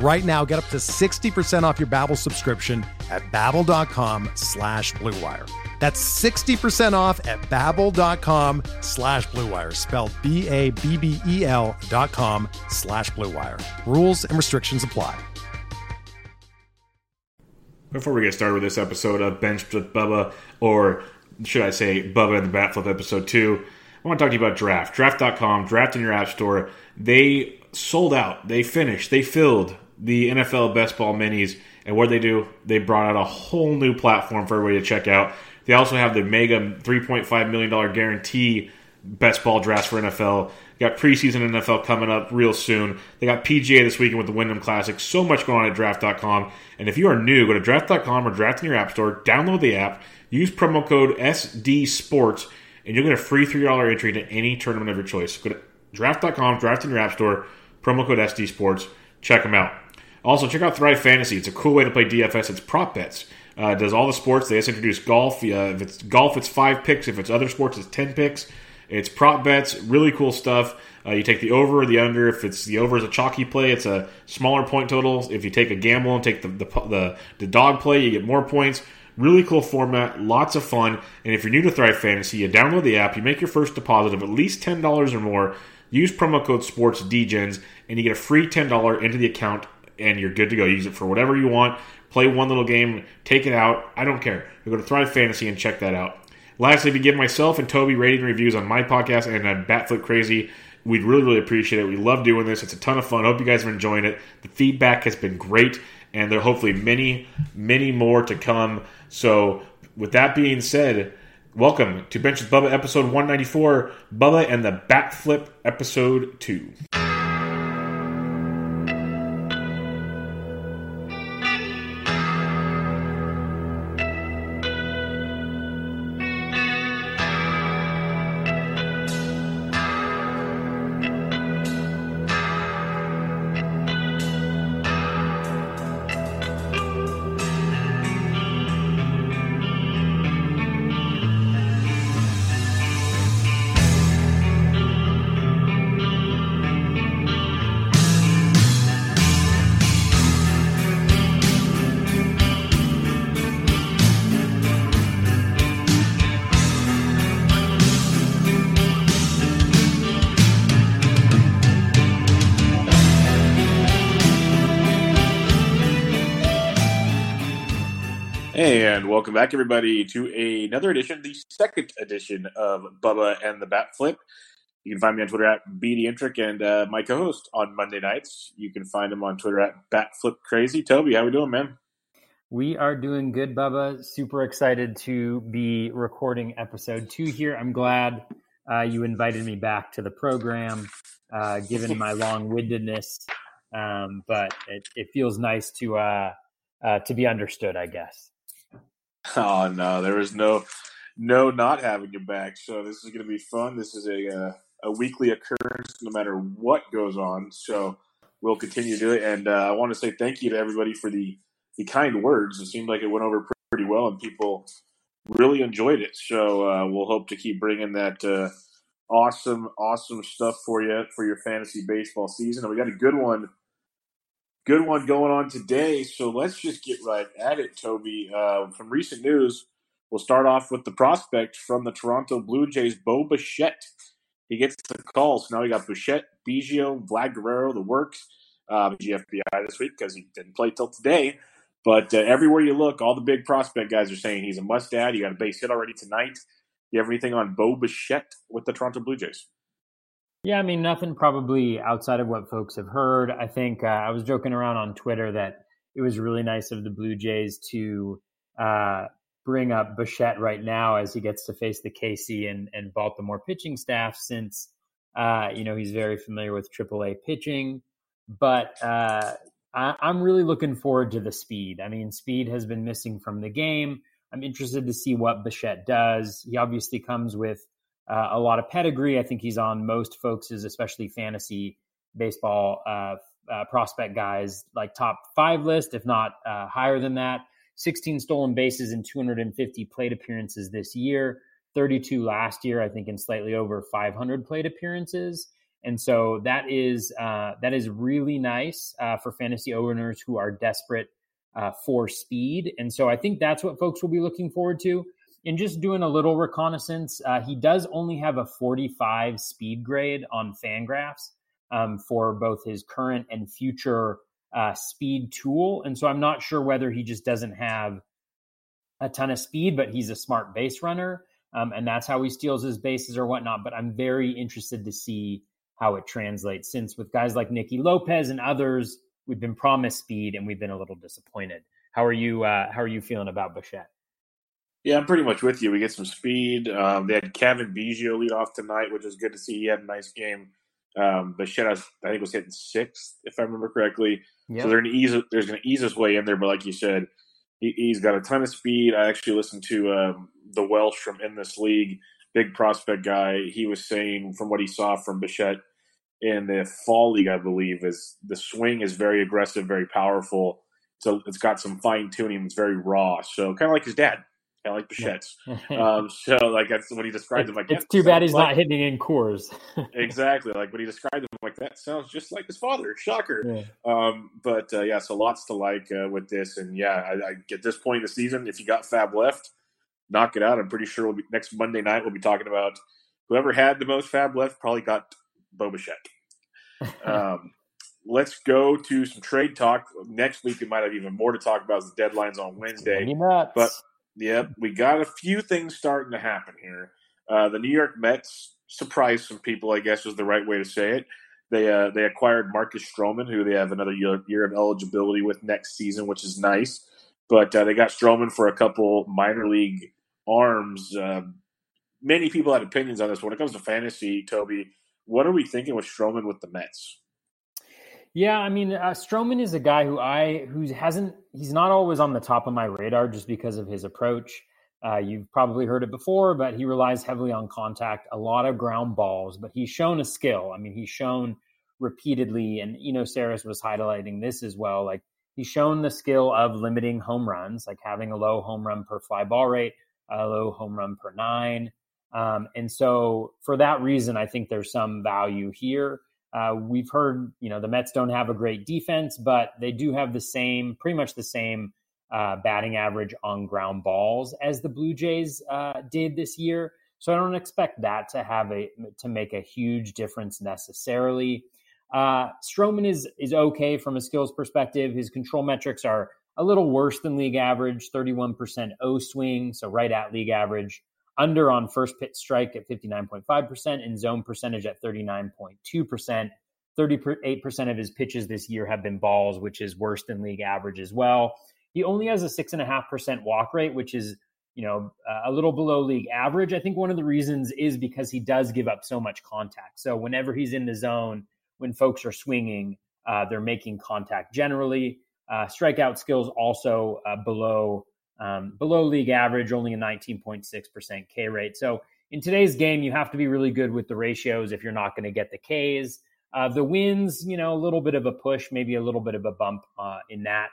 Right now, get up to 60% off your Babbel subscription at babbel.com slash bluewire. That's 60% off at babbel.com slash bluewire, spelled B-A-B-B-E-L dot com slash bluewire. Rules and restrictions apply. Before we get started with this episode of Bench with Bubba, or should I say Bubba and the Bat Flip episode 2, I want to talk to you about Draft. Draft.com, Draft in your app store. They sold out. They finished. They filled the NFL Best Ball Minis. And what they do? They brought out a whole new platform for everybody to check out. They also have the mega $3.5 million guarantee best ball drafts for NFL. Got preseason NFL coming up real soon. They got PGA this weekend with the Wyndham Classic. So much going on at draft.com. And if you are new, go to draft.com or draft in your app store, download the app, use promo code SD Sports, and you'll get a free $3 entry to any tournament of your choice. Go to draft.com, draft in your app store, promo code SD Sports. Check them out. Also, check out Thrive Fantasy. It's a cool way to play DFS. It's prop bets. Uh, does all the sports. They just introduced golf. Uh, if it's golf, it's five picks. If it's other sports, it's ten picks. It's prop bets. Really cool stuff. Uh, you take the over or the under. If it's the over is a chalky play, it's a smaller point total. If you take a gamble and take the the, the, the dog play, you get more points. Really cool format, lots of fun. And if you're new to Thrive Fantasy, you download the app, you make your first deposit of at least ten dollars or more. Use promo code SportsDgens, and you get a free ten dollar into the account, and you're good to go. Use it for whatever you want. Play one little game, take it out. I don't care. You go to Thrive Fantasy and check that out. Lastly, if you give myself and Toby rating reviews on my podcast and on Batflip Crazy, we'd really, really appreciate it. We love doing this. It's a ton of fun. Hope you guys are enjoying it. The feedback has been great, and there are hopefully many, many more to come. So, with that being said, welcome to Bench with Bubba episode 194, Bubba and the Bat Flip episode 2. And welcome back, everybody, to another edition, the second edition of Bubba and the Bat Flip. You can find me on Twitter at BDintric and uh, my co-host on Monday nights. You can find him on Twitter at BatFlipCrazy. Toby, how we doing, man? We are doing good, Bubba. Super excited to be recording episode two here. I'm glad uh, you invited me back to the program, uh, given my long-windedness. Um, but it, it, feels nice to uh, uh, to be understood, I guess. Oh no, there is no no not having you back. So this is going to be fun. This is a uh, a weekly occurrence, no matter what goes on. So we'll continue to do it. And uh, I want to say thank you to everybody for the the kind words. It seemed like it went over pretty well, and people really enjoyed it. So uh, we'll hope to keep bringing that uh, awesome, awesome stuff for you for your fantasy baseball season. And we got a good one good one going on today. So let's just get right at it, Toby. Uh, from recent news, we'll start off with the prospect from the Toronto Blue Jays, Bo Bichette. He gets the call. So now we got Bichette, Biggio, Vlad Guerrero, the works. Um, GFBI this week because he didn't play till today. But uh, everywhere you look, all the big prospect guys are saying he's a must add. You got a base hit already tonight. You have anything on Bo Bichette with the Toronto Blue Jays? Yeah, I mean, nothing probably outside of what folks have heard. I think uh, I was joking around on Twitter that it was really nice of the Blue Jays to uh, bring up Bichette right now as he gets to face the KC and, and Baltimore pitching staff since, uh, you know, he's very familiar with AAA pitching. But uh, I, I'm really looking forward to the speed. I mean, speed has been missing from the game. I'm interested to see what Bichette does. He obviously comes with uh, a lot of pedigree. I think he's on most folks' especially fantasy baseball uh, uh, prospect guys like top five list, if not uh, higher than that. 16 stolen bases and 250 plate appearances this year, 32 last year, I think, in slightly over 500 plate appearances. And so that is uh, that is really nice uh, for fantasy owners who are desperate for speed. And so I think that's what folks will be looking forward to. And just doing a little reconnaissance, uh, he does only have a 45 speed grade on Fangraphs um, for both his current and future uh, speed tool. And so I'm not sure whether he just doesn't have a ton of speed, but he's a smart base runner. Um, and that's how he steals his bases or whatnot. But I'm very interested to see how it translates since with guys like Nicky Lopez and others, we've been promised speed and we've been a little disappointed. How are you? Uh, how are you feeling about Bichette? Yeah, I'm pretty much with you. We get some speed. Um, they had Cavan Biggio lead off tonight, which is good to see. He had a nice game. Um, Bichette, I think, was hitting sixth, if I remember correctly. Yep. So they're gonna ease. There's going to ease his way in there. But like you said, he, has got a ton of speed. I actually listened to um, the Welsh from in this league, big prospect guy. He was saying from what he saw from Bichette in the fall league, I believe, is the swing is very aggressive, very powerful. So it's got some fine tuning. It's very raw. So kind of like his dad, like Bichette's. um, so like that's when he described him like. It's too bad he's like, not hitting in Coors. exactly, like when he described him like that sounds just like his father. Shocker. Yeah. Um, but uh, yeah, so lots to like uh, with this, and yeah, I, I, at this point in the season, if you got FAAB left, knock it out. I'm pretty sure we'll be next Monday night. We'll be talking about whoever had the most FAAB left probably got Bo Bichette. um, let's go to some trade talk. Next week, we might have even more to talk about as the deadline's on Wednesday. But, yep, we got a few things starting to happen here. Uh, the New York Mets surprised some people, I guess is the right way to say it. They uh, they acquired Marcus Stroman, who they have another year, year of eligibility with next season, which is nice. But uh, they got Stroman for a couple minor league arms. Uh, many people had opinions on this. When it comes to fantasy, Toby, what are we thinking with Stroman with the Mets? Yeah, I mean, uh, Stroman is a guy who I who hasn't he's not always on the top of my radar just because of his approach. Uh, you've probably heard it before, but he relies heavily on contact, a lot of ground balls. But he's shown a skill. I mean, he's shown repeatedly, and you know, Sarris was highlighting this as well. Like he's shown the skill of limiting home runs, like having a low home run per fly ball rate, a low home run per nine. Um, and so, for that reason, I think there's some value here. Uh, we've heard, you know, the Mets don't have a great defense, but they do have the same, pretty much the same uh, batting average on ground balls as the Blue Jays uh, did this year. So I don't expect that to have a to make a huge difference necessarily. Uh, Stroman is is okay from a skills perspective. His control metrics are a little worse than league average, 31% O swing, so right at league average under on first pitch strike at 59.5% and zone percentage at 39.2%. 38% of his pitches this year have been balls, which is worse than league average as well. He only has a six and a half percent walk rate, which is you know a little below league average. I think one of the reasons is because he does give up so much contact. So whenever he's in the zone, when folks are swinging, uh, they're making contact generally. Uh, strikeout skills also uh, below um, below league average, only a 19.6% K rate. So in today's game, you have to be really good with the ratios if you're not going to get the Ks. Uh, the wins, you know, a little bit of a push, maybe a little bit of a bump uh, in that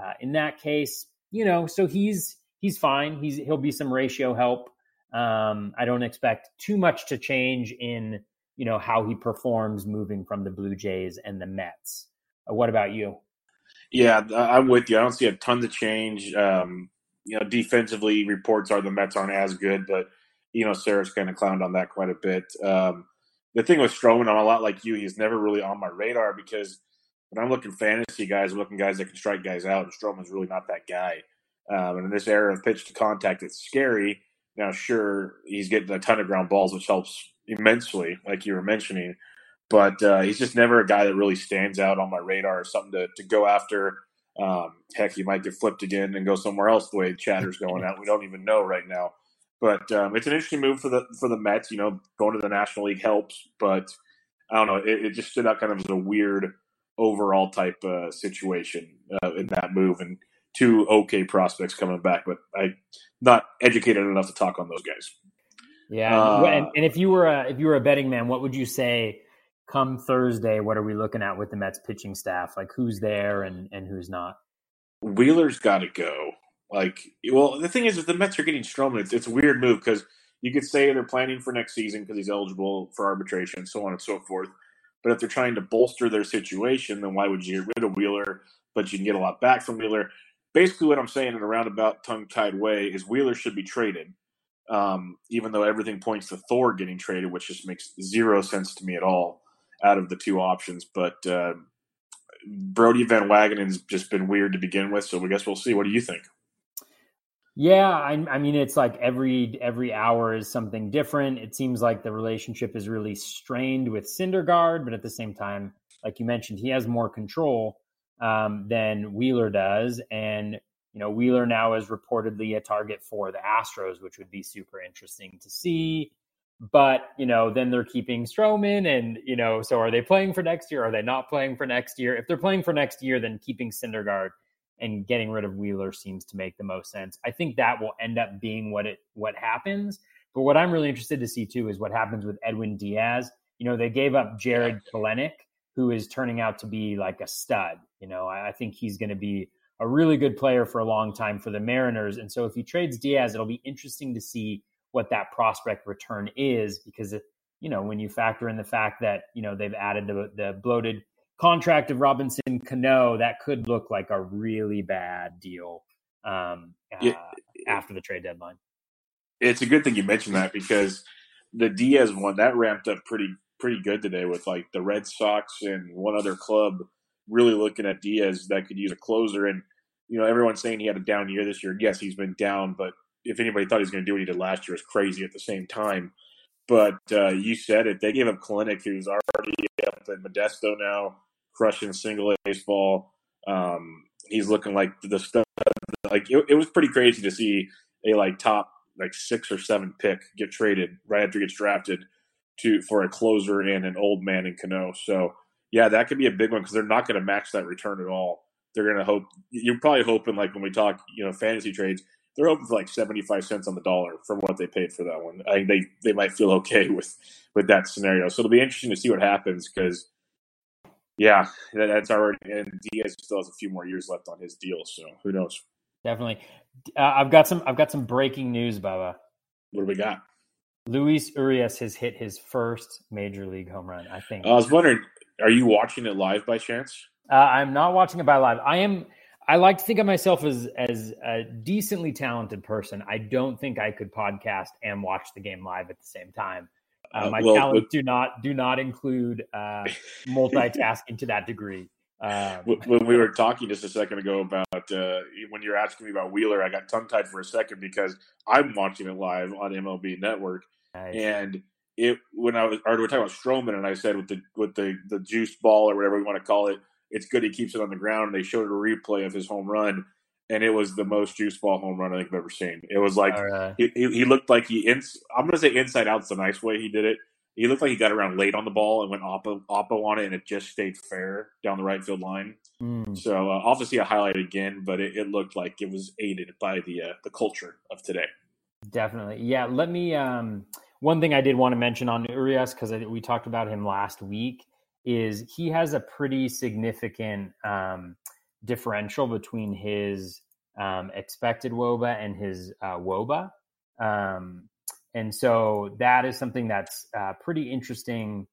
uh, in that case. You know, so he's he's fine. He's he'll be some ratio help. Um, I don't expect too much to change in you know how he performs moving from the Blue Jays and the Mets. Uh, what about you? Yeah, I'm with you. I don't see a ton to change. Um, you know, defensively, reports are the Mets aren't as good, but you know, Sarris kind of clowned on that quite a bit. Um, the thing with Stroman, I'm a lot like you. He's never really on my radar because when I'm looking fantasy guys, I'm looking guys that can strike guys out, and Stroman's really not that guy. Um, and in this era of pitch to contact, it's scary. Now, sure, he's getting a ton of ground balls, which helps immensely, like you were mentioning, but uh, he's just never a guy that really stands out on my radar or something to, to go after. Um, heck, he might get flipped again and go somewhere else the way Chatter's going out. We don't even know right now. But um, it's an interesting move for the for the Mets. You know, going to the National League helps, but I don't know. It, it just stood out kind of as a weird overall type uh, situation uh, in that move, and two okay prospects coming back, but I'm not educated enough to talk on those guys. Yeah, uh, and, and, if you were a, if you were a betting man, what would you say? Come Thursday, what are we looking at with the Mets pitching staff? Like who's there and and who's not? Wheeler's got to go. Like, well, the thing is, if the Mets are getting Stroman, it's, it's a weird move because you could say they're planning for next season because he's eligible for arbitration, so on and so forth. But if they're trying to bolster their situation, then why would you get rid of Wheeler? But you can get a lot back from Wheeler. Basically, what I'm saying in a roundabout, tongue-tied way is Wheeler should be traded. Um, even though everything points to Thor getting traded, which just makes zero sense to me at all out of the two options. But uh, Brodie Van Wagenen's just been weird to begin with, so I guess we'll see. What do you think? Yeah, I, I, mean, it's like every every hour is something different. It seems like the relationship is really strained with Syndergaard, but at the same time, like you mentioned, he has more control um, than Wheeler does, and you know Wheeler now is reportedly a target for the Astros, which would be super interesting to see. But you know, then they're keeping Stroman, and you know, so are they playing for next year? Are they not playing for next year? If they're playing for next year, then keeping Syndergaard and getting rid of Wheeler seems to make the most sense. I think that will end up being what it what happens. But what I'm really interested to see too is what happens with Edwin Diaz. You know, they gave up Jarred Kelenic, who is turning out to be like a stud. You know, I, I think he's going to be a really good player for a long time for the Mariners. And so if he trades Diaz, it'll be interesting to see what that prospect return is because you know when you factor in the fact that you know they've added the the bloated contract of Robinson Cano, that could look like a really bad deal um, uh, after the trade deadline. It's a good thing you mentioned that because the Diaz one that ramped up pretty pretty good today with like the Red Sox and one other club really looking at Diaz that could use a closer. And you know everyone's saying he had a down year this year. Yes, he's been down, but if anybody thought he was going to do what he did last year, was crazy at the same time. But uh, you said it. They gave up Kelenic, who's already up in Modesto now crushing single ace ball. Um, he's looking like the stuff. Like it, it, was pretty crazy to see a like top like six or seven pick get traded right after he gets drafted to for a closer and an old man in Cano. So yeah, that could be a big one because they're not going to match that return at all. They're going to hope. You're probably hoping like when we talk, you know, fantasy trades, they're hoping for like 75 cents on the dollar from what they paid for that one. I they they might feel okay with with that scenario. So it'll be interesting to see what happens because yeah, that's already and Diaz still has a few more years left on his deal, so who knows? Definitely. Uh, I've got some. I've got some breaking news, Bubba. What do we got? Luis Urias has hit his first major league home run. I think. I was wondering, are you watching it live by chance? Uh, I'm not watching it by live. I am. I like to think of myself as as a decently talented person. I don't think I could podcast and watch the game live at the same time. Uh, uh, my well, talents do not do not include uh, multitasking to that degree. Um, when we were talking just a second ago about uh, when you're asking me about Wheeler, I got tongue tied for a second because I'm watching it live on MLB Network, nice. and it when I was or we were talking about Stroman, and I said with the with the the juice ball or whatever we want to call it, it's good he keeps it on the ground. And they showed a replay of his home run, and it was the most juice ball home run I think I've ever seen. It was like right. he, he, looked like he ins, I'm going to say inside out's the nice way he did it. He looked like he got around late on the ball and went oppo, oppo on it, and it just stayed fair down the right field line. Mm. So uh, I'll have to see a highlight again, but it, it, looked like it was aided by the uh, the culture of today. Definitely, yeah. Let me. Um, one thing I did want to mention on Urias because we talked about him last week is he has a pretty significant. Um, differential between his um, expected woba and his uh, woba. Um, and so that is something that's uh, pretty interesting.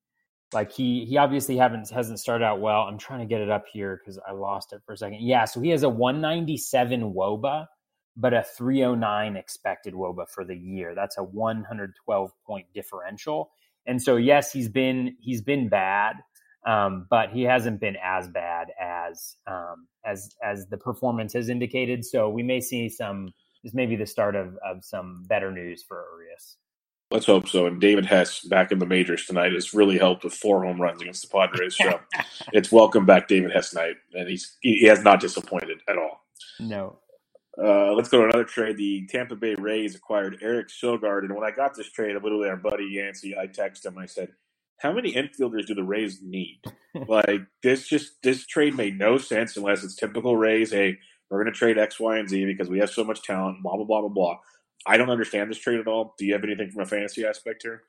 Like he he obviously haven't hasn't started out well. I'm trying to get it up here because I lost it for a second. Yeah, so he has a 197 woba, but a 309 expected woba for the year. That's a 112 point differential. And so yes, he's been he's been bad. Um, but he hasn't been as bad as um, as as the performance has indicated. So we may see some. This may be the start of of some better news for Urias. Let's hope so. And David Hess back in the majors tonight has really helped with four home runs against the Padres. So it's welcome back, David Hess night, and he's he has not disappointed at all. No. Uh, let's go to another trade. The Tampa Bay Rays acquired Eric Sogard, and when I got this trade, literally our buddy Yancey, I texted him. I said, "How many infielders do the Rays need? like this, just this trade made no sense unless it's typical Rays. Hey, we're going to trade X, Y, and Z because we have so much talent. Blah blah blah blah blah." I don't understand this trade at all. Do you have anything from a fantasy aspect here?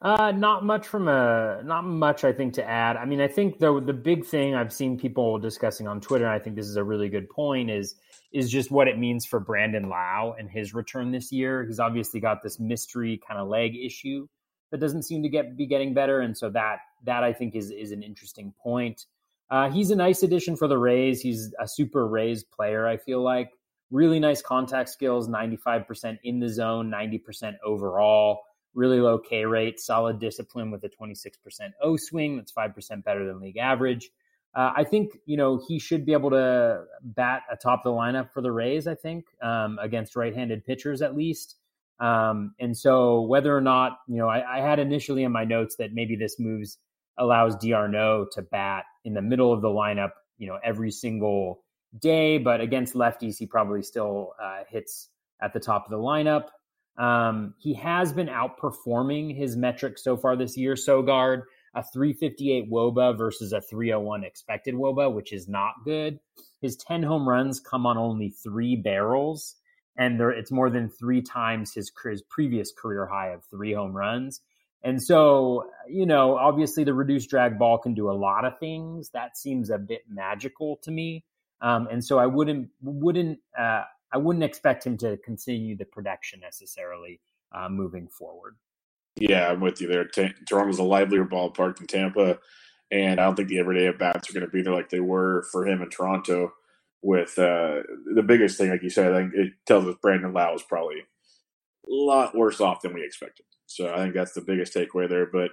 Uh, not much from a not much I think to add. I mean, I think the the big thing I've seen people discussing on Twitter, and I think this is a really good point, is is just what it means for Brandon Lowe and his return this year. He's obviously got this mystery kind of leg issue that doesn't seem to get be getting better, and so that that I think is is an interesting point. Uh, he's a nice addition for the Rays. He's a super Rays player. I feel like really nice contact skills, 95% in the zone, 90% overall, really low K rate, solid discipline with a 26% O swing. That's 5% better than league average. Uh, I think, you know, he should be able to bat atop the lineup for the Rays, I think, um, against right handed pitchers at least. Um, and so whether or not, you know, I, I, had initially in my notes that maybe this moves allows d'Arnaud to bat in the middle of the lineup, you know, every single day, but against lefties, he probably still uh, hits at the top of the lineup. Um, he has been outperforming his metrics so far this year. Sogard, a 358 Woba versus a 301 expected Woba, which is not good. His 10 home runs come on only three barrels, and there, it's more than three times his, his previous career high of three home runs. And so, you know, obviously the reduced drag ball can do a lot of things. That seems a bit magical to me. Um, and so I wouldn't wouldn't uh, I wouldn't expect him to continue the production necessarily uh, moving forward. Yeah, I'm with you there. T- Toronto's a livelier ballpark than Tampa, and I don't think the everyday at bats are going to be there like they were for him in Toronto. With uh, the biggest thing, like you said, I think it tells us Brandon Lowe is probably a lot worse off than we expected. So I think that's the biggest takeaway there. But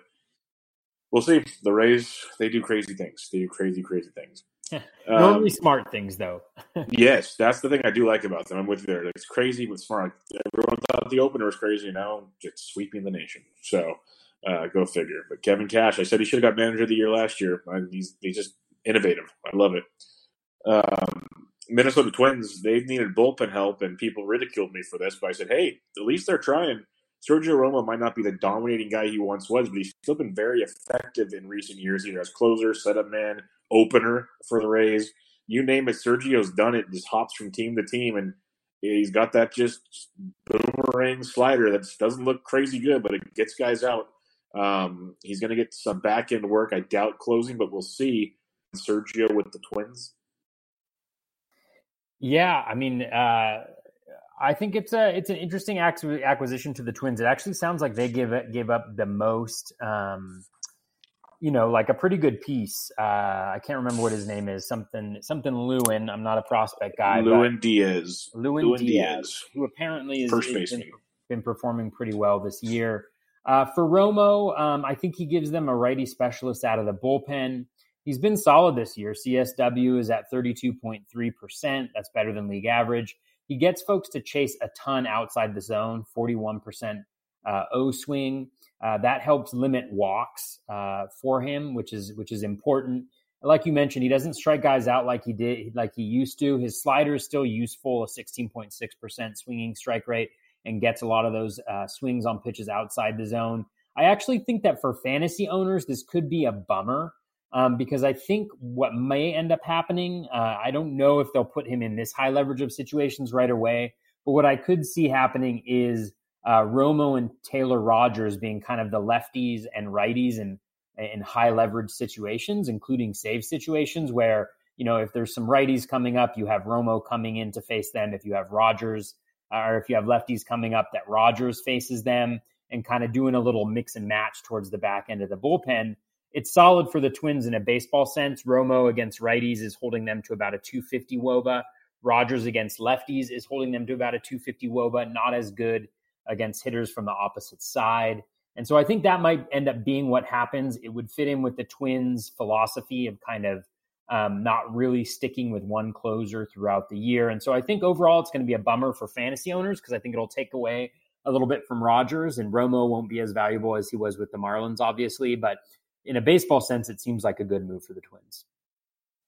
we'll see. The Rays, they do crazy things. They do crazy, crazy things. Normally um, smart things, though. yes, that's the thing I do like about them. I'm with you there. It's crazy but smart. Everyone thought the opener was crazy. Now it's sweeping the nation. So uh, go figure. But Kevin Cash, I said he should have got manager of the year last year. He's he's just innovative. I love it. Um, Minnesota Twins, they've needed bullpen help, and people ridiculed me for this. But I said, hey, at least they're trying. Sergio Romo might not be the dominating guy he once was, but he's still been very effective in recent years, either as closer, setup man, opener for the Rays. You name it, Sergio's done it. Just hops from team to team, and he's got that just boomerang slider that doesn't look crazy good, but it gets guys out. Um, he's going to get some back end work. I doubt closing, but we'll see. Sergio with the Twins. Yeah, I mean, uh, I think it's a it's an interesting acquisition to the Twins. It actually sounds like they give it, gave up the most, um, you know, like a pretty good piece. Uh, I can't remember what his name is. Something something Lewin. I'm not a prospect guy. Lewin Diaz. Lewin, Lewin Diaz, Diaz, who apparently is, First been, been, performing pretty well this year. Uh, for Romo, um, I think he gives them a righty specialist out of the bullpen. He's been solid this year. CSW is at 32.3%. That's better than league average. He gets folks to chase a ton outside the zone, 41% uh, O swing. Uh, that helps limit walks uh, for him, which is which is important. Like you mentioned, he doesn't strike guys out like he did, like he used to. His slider is still useful, a 16.6% swinging strike rate, and gets a lot of those uh, swings on pitches outside the zone. I actually think that for fantasy owners, this could be a bummer um, because I think what may end up happening, uh, I don't know if they'll put him in this high leverage of situations right away, but what I could see happening is uh, Romo and Taylor Rogers being kind of the lefties and righties in, in high leverage situations, including save situations where, you know, if there's some righties coming up, you have Romo coming in to face them. If you have Rogers, or if you have lefties coming up, that Rogers faces them and kind of doing a little mix and match towards the back end of the bullpen it's solid for the Twins in a baseball sense. Romo against righties is holding them to about a 250 woba. Rogers against lefties is holding them to about a 250 woba. Not as good against hitters from the opposite side. And so I think that might end up being what happens. It would fit in with the Twins' philosophy of kind of um, not really sticking with one closer throughout the year. And so I think overall it's going to be a bummer for fantasy owners because I think it'll take away a little bit from Rogers, and Romo won't be as valuable as he was with the Marlins, obviously. But in a baseball sense, it seems like a good move for the Twins.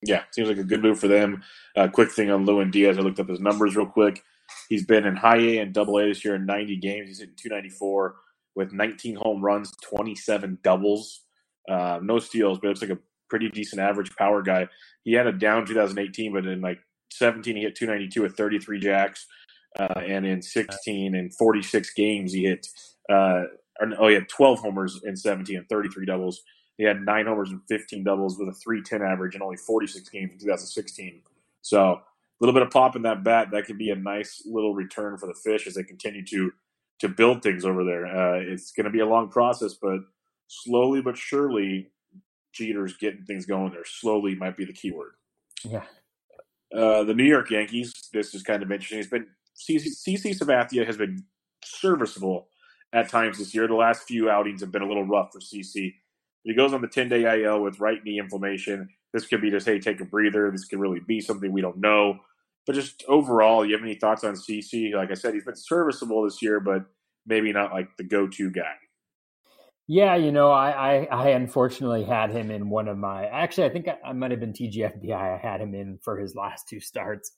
Yeah, seems like a good move for them. Uh, quick thing on Lewin Diaz, I looked up his numbers real quick. He's been in high A and double A this year in 90 games. He's hitting 294 with 19 home runs, 27 doubles, uh, no steals, but looks like a pretty decent average power guy. He had a down 2018, but in like 17, he hit 292 with 33 jacks. Uh, and in 16 and 46 games, he hit, uh, oh, he had 12 homers in 17 and 33 doubles. He had nine homers and 15 doubles with a 310 average in only 46 games in 2016. So a little bit of pop in that bat. That could be a nice little return for the fish as they continue to to build things over there. Uh, it's going to be a long process, but slowly but surely, Jeter's getting things going there. Slowly might be the key word. Yeah. Uh, the New York Yankees. This is kind of interesting. It's been CC Sabathia has been serviceable at times this year. The last few outings have been a little rough for CC. He goes on the 10 day IL with right knee inflammation. This could be just, hey, take a breather. This could really be something we don't know. But just overall, you have any thoughts on CC? Like I said, he's been serviceable this year, but maybe not like the go to guy. Yeah, you know, I, I, I unfortunately had him in one of my. Actually, I think I, I might have been TGFBI. I had him in for his last two starts.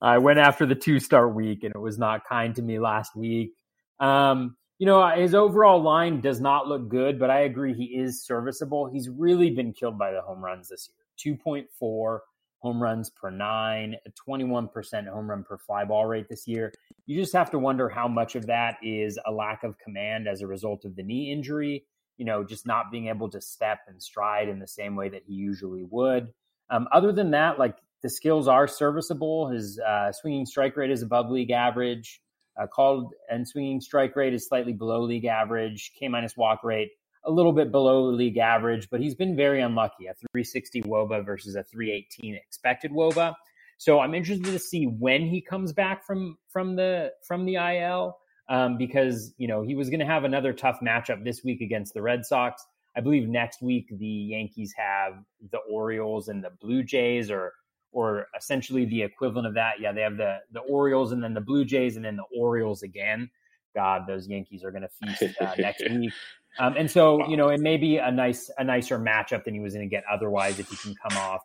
I went after the two start week, and it was not kind to me last week. Um, you know, his overall line does not look good, but I agree he is serviceable. He's really been killed by the home runs this year 2.4 home runs per nine, 21% home run per fly ball rate this year. You just have to wonder how much of that is a lack of command as a result of the knee injury, you know, just not being able to step and stride in the same way that he usually would. Um, other than that, like the skills are serviceable. His uh, swinging strike rate is above league average. Uh, called and swinging strike rate is slightly below league average. K minus walk rate a little bit below league average, but he's been very unlucky. A 360 woba versus a 318 expected woba. So I'm interested to see when he comes back from from the from the IL um, because you know he was going to have another tough matchup this week against the Red Sox. I believe next week the Yankees have the Orioles and the Blue Jays, or or essentially the equivalent of that. Yeah, they have the the Orioles and then the Blue Jays and then the Orioles again. God, those Yankees are going to feast uh, next week. Um, and so, wow. you know, it may be a nice, a nicer matchup than he was going to get otherwise if he can come off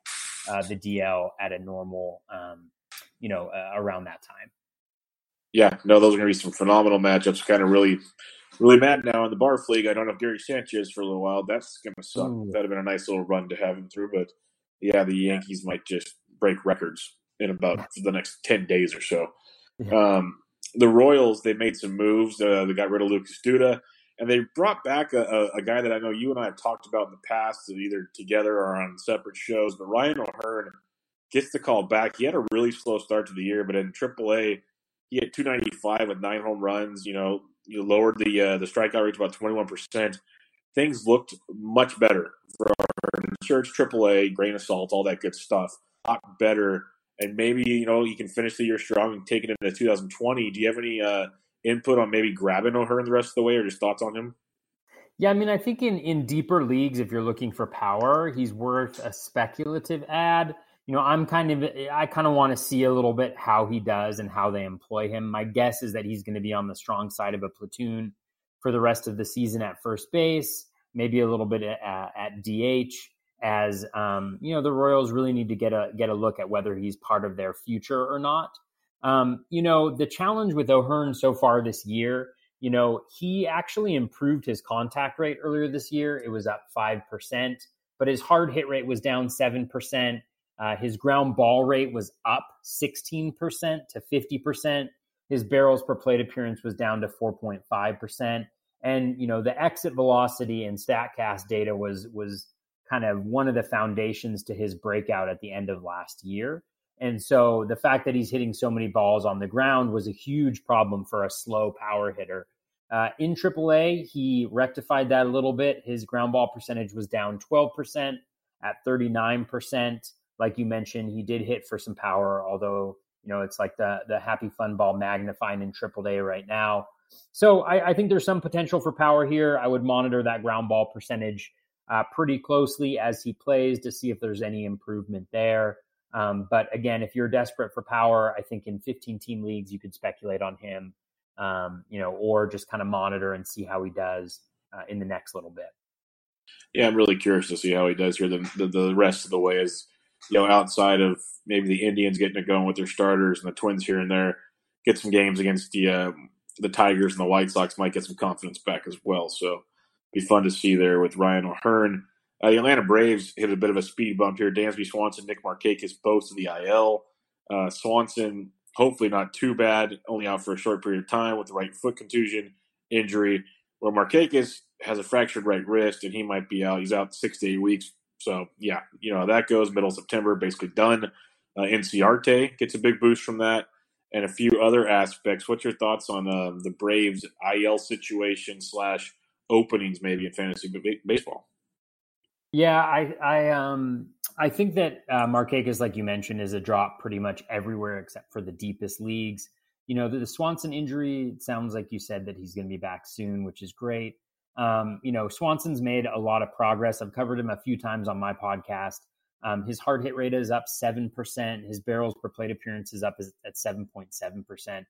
uh, the DL at a normal, um, you know, uh, around that time. Yeah, no, those are going to be some phenomenal matchups. Kind of really, really mad now in the Barf League. I don't have Gary Sanchez for a little while. That's going to suck. Ooh. That'd have been a nice little run to have him through. But yeah, the Yankees might just break records in about the next 10 days or so. Um, the Royals, they made some moves. Uh, they got rid of Lucas Duda, and they brought back a, a, a, guy that I know you and I have talked about in the past, either together or on separate shows. But Ryan O'Hearn gets the call back. He had a really slow start to the year, but in AAA, he had 295 with nine home runs. You know, you lowered the uh, the strikeout rate to about 21 percent. Things looked much better for our Church AAA, grain of salt, all that good stuff. Lot better and maybe you know you can finish the year strong and take it into 2020. Do you have any uh, input on maybe grabbing O'Hearn the rest of the way, or just thoughts on him? Yeah, I mean, I think in in deeper leagues, if you're looking for power, he's worth a speculative ad. You know, I'm kind of I kind of want to see a little bit how he does and how they employ him. My guess is that he's going to be on the strong side of a platoon for the rest of the season at first base, maybe a little bit at, at DH as um, you know the Royals really need to get a get a look at whether he's part of their future or not. Um, you know the challenge with O'Hearn so far this year. You know he actually improved his contact rate earlier this year. It was up five percent, but his hard hit rate was down seven percent. Uh, his ground ball rate was up 16% to 50%. His barrels per plate appearance was down to 4.5%. And, you know, the exit velocity and StatCast data was, was kind of one of the foundations to his breakout at the end of last year. And so the fact that he's hitting so many balls on the ground was a huge problem for a slow power hitter. Uh, in AAA, he rectified that a little bit. His ground ball percentage was down 12% at 39%. Like you mentioned, he did hit for some power, although, you know, it's like the, the happy fun ball magnifying in AAA right now. So I, I think there's some potential for power here. I would monitor that ground ball percentage uh, pretty closely as he plays to see if there's any improvement there. Um, but again, if you're desperate for power, I think in 15 team leagues, you could speculate on him um, you know, or just kind of monitor and see how he does uh, in the next little bit. Yeah, I'm really curious to see how he does here the, the, the rest of the way. As you know, outside of maybe the Indians getting it going with their starters and the Twins here and there, get some games against the uh, the Tigers and the White Sox might get some confidence back as well. So, be fun to see there with Ryan O'Hearn. Uh, the Atlanta Braves hit a bit of a speed bump here. Dansby Swanson, Nick Markakis both to the IL. Uh, Swanson, hopefully not too bad, only out for a short period of time with the right foot contusion injury. Where Markakis has a fractured right wrist and he might be out. He's out six to eight weeks. So, yeah, you know, that goes middle September, basically done. Uh, Inciarte gets a big boost from that and a few other aspects. What's your thoughts on uh, the Braves IL situation slash openings maybe in fantasy but baseball? Yeah, I I um I think that uh, Markakis, like you mentioned, is a drop pretty much everywhere except for the deepest leagues. You know, the, the Swanson injury sounds like you said that he's going to be back soon, which is great. Um, you know, Swanson's made a lot of progress. I've covered him a few times on my podcast. Um, his hard hit rate is up 7%. His barrels per plate appearance is up at 7.7%.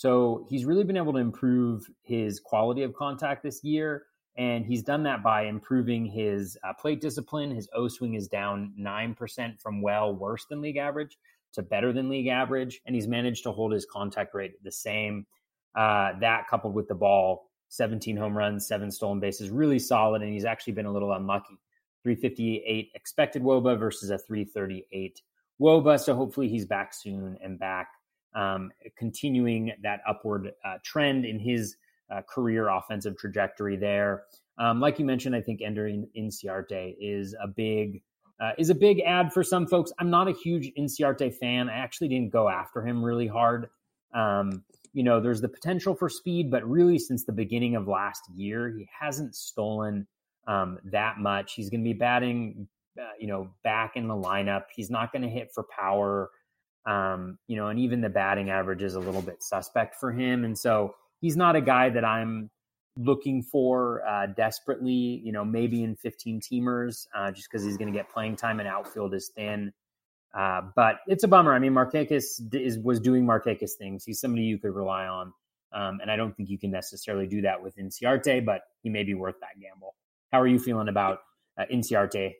So he's really been able to improve his quality of contact this year. And he's done that by improving his uh, plate discipline. His O swing is down 9% from well worse than league average to better than league average. And he's managed to hold his contact rate the same. Uh, that coupled with the ball, 17 home runs, seven stolen bases, really solid. And he's actually been a little unlucky. 358 expected Woba versus a 338 Woba. So hopefully he's back soon and back, um, continuing that upward uh, trend in his uh, career offensive trajectory there. Um, like you mentioned, I think Ender Inciarte is a big uh, is a big ad for some folks. I'm not a huge Inciarte fan. I actually didn't go after him really hard. Um, you know, there's the potential for speed, but really since the beginning of last year, he hasn't stolen um, that much. He's going to be batting, uh, you know, back in the lineup. He's not going to hit for power, um, you know, and even the batting average is a little bit suspect for him. And so he's not a guy that I'm looking for uh, desperately, you know, maybe in 15 teamers, uh, just because he's going to get playing time and outfield is thin. Uh, but it's a bummer. I mean, Markakis is was doing Markakis things. He's somebody you could rely on, um, and I don't think you can necessarily do that with Inciarte, but he may be worth that gamble. How are you feeling about uh, Inciarte?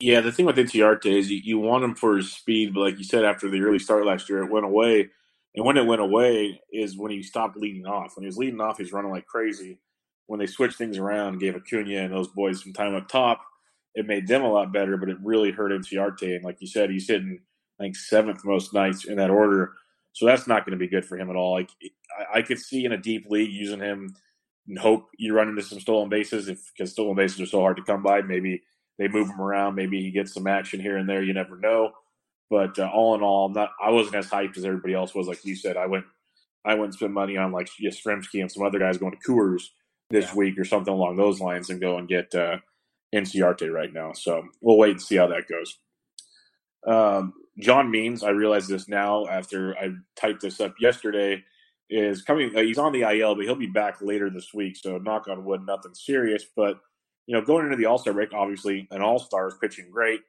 Yeah, the thing with Inciarte is you, you want him for his speed, but like you said, after the early start last year, it went away. And when it went away is when he stopped leading off. When he was leading off, he's running like crazy. When they switched things around, gave Acuna and those boys some time up top, it made them a lot better, but it really hurt Inciarte. And like you said, he's hitting, I think, seventh most nights in that order. So that's not going to be good for him at all. Like I, I could see in a deep league using him and hope you run into some stolen bases if because stolen bases are so hard to come by. Maybe they move him around. Maybe he gets some action here and there. You never know. But uh, all in all, not I wasn't as hyped as everybody else was. Like you said, I went I went and spent money on like Yastrzemski and some other guys going to Coors this yeah. week or something along those lines and go and get uh, Inciarte right now. So we'll wait and see how that goes. Um, John Means, I realize this now after I typed this up yesterday, is coming. Uh, he's on the IL, but he'll be back later this week. So knock on wood, nothing serious. But you know, going into the All Star break, obviously an All Star is pitching great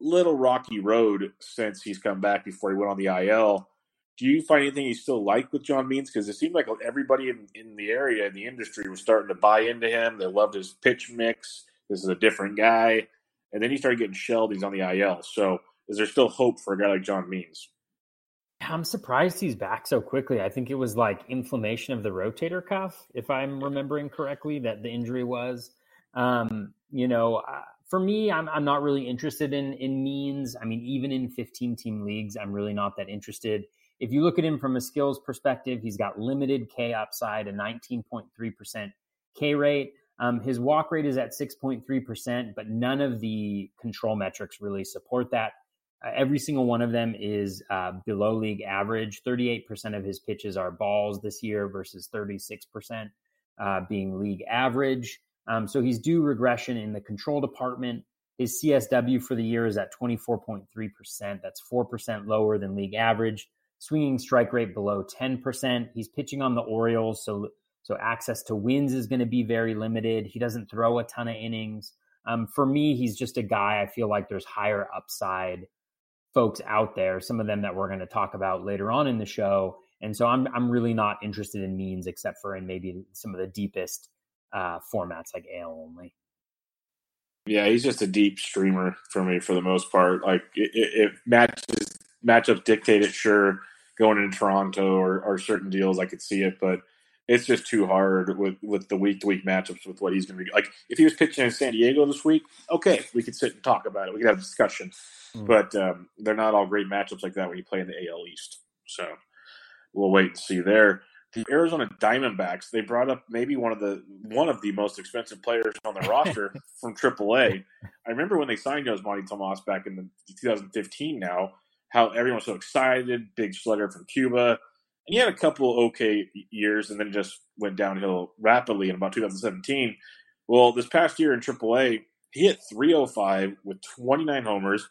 little rocky road since he's come back before he went on the IL. Do you find anything you still like with John Means? Because it seemed like everybody in, in the area, in the industry, was starting to buy into him. They loved his pitch mix. This is a different guy. And then he started getting shelled. He's on the IL. So is there still hope for a guy like John Means? I'm surprised he's back so quickly. I think it was like inflammation of the rotator cuff, if I'm remembering correctly, that the injury was. Um, you know, for me, I'm, I'm not really interested in in Means. I mean, even in 15 team leagues, I'm really not that interested. If you look at him from a skills perspective, he's got limited K upside, a 19.3% K rate. Um, his walk rate is at 6.3%, but none of the control metrics really support that. Uh, every single one of them is uh, below league average. 38% of his pitches are balls this year versus 36% uh, being league average. Um, so he's due regression in the control department. His CSW for the year is at 24.3%. That's 4% lower than league average. Swinging strike rate below 10%. He's pitching on the Orioles, so so access to wins is going to be very limited. He doesn't throw a ton of innings. Um, for me, he's just a guy I feel like there's higher upside folks out there, some of them that we're going to talk about later on in the show. And so I'm I'm really not interested in Means except for in maybe some of the deepest uh, formats like AL only. Yeah, he's just a deep streamer for me for the most part. Like if matches matchups dictate it, sure, going into Toronto or, or certain deals, I could see it, but it's just too hard with with the week to week matchups with what he's going to be like. If he was pitching in San Diego this week, okay, we could sit and talk about it. We could have a discussion, mm. but um, they're not all great matchups like that when you play in the AL East. So we'll wait and see there. The Arizona Diamondbacks they brought up maybe one of the one of the most expensive players on their roster from AAA. I remember when they signed Yasmany Tomas back in the 2015. Now how everyone was so excited, big slugger from Cuba and he had a couple okay years and then just went downhill rapidly in about 2017. Well, this past year in AAA, he hit 305 with 29 homers.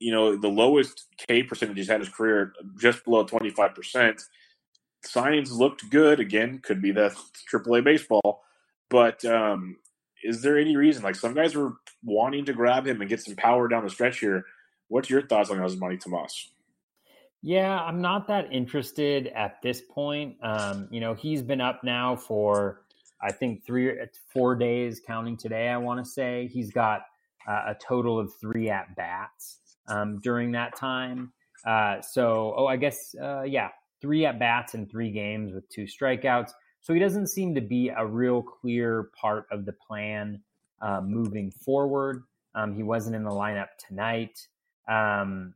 You know, the lowest K percentage he's had his career, just below 25%. Signs looked good. Again, could be the AAA baseball. But um, is there any reason? Like some guys were wanting to grab him and get some power down the stretch here. What's your thoughts on Yasmany Tomas? Yeah, I'm not that interested at this point. Um, you know, he's been up now for I think three, four days, counting today. I want to say he's got uh, a total of three at bats um, during that time. Uh, so, oh, I guess uh, yeah, three at bats in three games with two strikeouts. So he doesn't seem to be a real clear part of the plan uh, moving forward. Um, he wasn't in the lineup tonight. Um,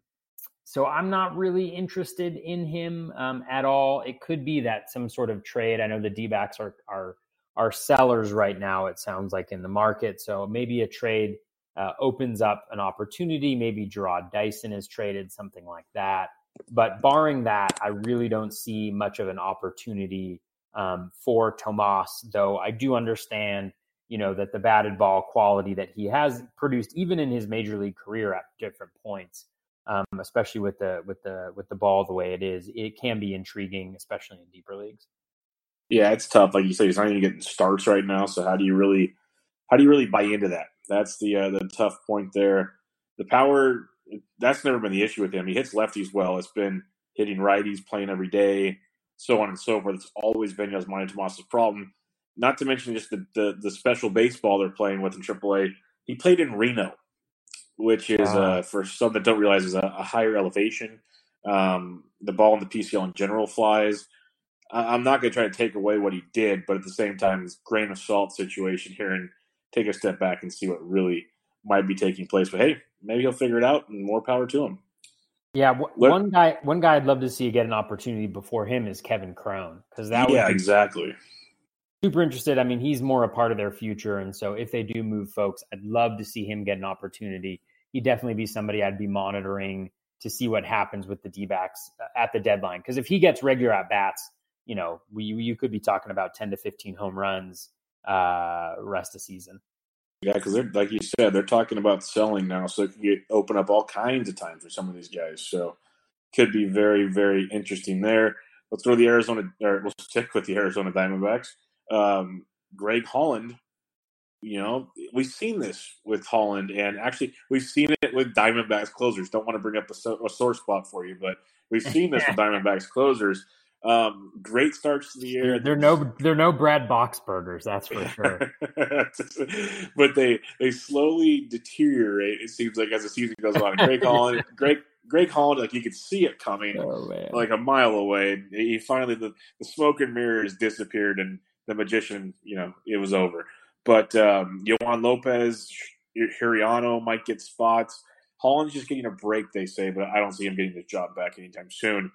so I'm not really interested in him um, at all. It could be that some sort of trade. I know the D-backs are are are sellers right now. It sounds like in the market. So maybe a trade uh, opens up an opportunity. Maybe Jarrod Dyson is traded, something like that. But barring that, I really don't see much of an opportunity um, for Tomas. Though I do understand, you know, that the batted ball quality that he has produced, even in his major league career at different points um, especially with the with the with the ball the way it is. It can be intriguing, especially in deeper leagues. Yeah, it's tough. Like you say, he's not even getting starts right now. So how do you really how do you really buy into that? That's the uh, the tough point there. The power that's never been the issue with him. He hits lefties well. It's been hitting righties, playing every day, so on and so forth. It's always been Yasmany Tomas's problem. Not to mention just the, the, the special baseball they're playing with in AAA. He played in Reno which is uh, for some that don't realize is a, a higher elevation. Um, the ball in the PCL in general flies. I, am not going to try to take away what he did, but at the same time, it's grain of salt situation here, and take a step back and see what really might be taking place. But hey, maybe he'll figure it out, and more power to him. Yeah, w- one guy, one guy I'd love to see get an opportunity before him is Kevin Cron because that yeah, exactly super interested. I mean, he's more a part of their future, and so if they do move folks, I'd love to see him get an opportunity he'd definitely be somebody I'd be monitoring to see what happens with the D backs uh, at the deadline. Because if he gets regular at bats, you know, we, you could be talking about 10 to 15 home runs uh, rest of season. Yeah, because they're like you said, they're talking about selling now, so it can get open up all kinds of time for some of these guys. So could be very, very interesting there. Let's go to the Arizona, or we'll stick with the Arizona Diamondbacks. Um, Greg Holland you know, we've seen this with Holland, and actually, we've seen it with Diamondbacks closers. Don't want to bring up a, so, a sore spot for you, but we've seen this with Diamondbacks closers. Um, great starts to the year. They're no, they're no Brad Boxbergers, that's for sure. but they they slowly deteriorate. It seems like as the season goes on. Greg Holland, Greg Greg Holland, like you could see it coming, oh, like a mile away. He finally the, the smoke and mirrors disappeared, and the magician, you know, it was over. But um, Yoan Lopez, Hirano might get spots. Holland's just getting a break, they say, but I don't see him getting his job back anytime soon.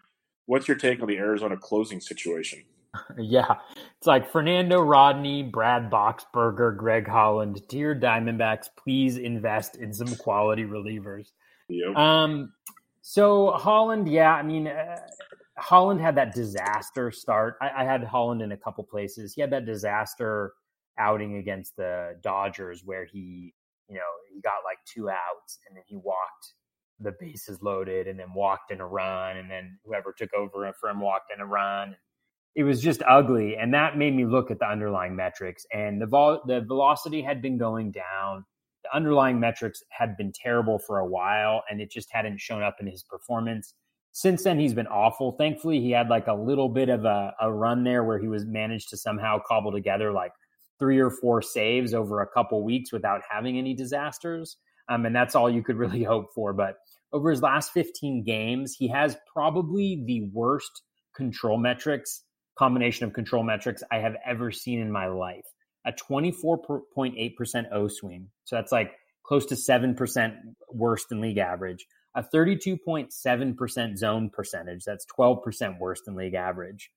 What's your take on the Arizona closing situation? Yeah, it's like Fernando Rodney, Brad Boxberger, Greg Holland. Dear Diamondbacks, please invest in some quality relievers. Yep. Um, so Holland, yeah, I mean, uh, Holland had that disaster start. I, I, had Holland in a couple places. He had that disaster outing against the Dodgers where he, you know, he got like two outs and then he walked the bases loaded and then walked in a run and then whoever took over for him walked in a run. It was just ugly and that made me look at the underlying metrics and the vol- the velocity had been going down. The underlying metrics had been terrible for a while and it just hadn't shown up in his performance. Since then, he's been awful. Thankfully, he had like a little bit of a, a run there where he was managed to somehow cobble together like three or four saves over a couple weeks without having any disasters. Um, and that's all you could really hope for. But over his last 15 games, he has probably the worst control metrics, combination of control metrics I have ever seen in my life. A 24.8% O swing. So that's like close to 7% worse than league average. A 32.7% zone percentage. That's 12% worse than league average.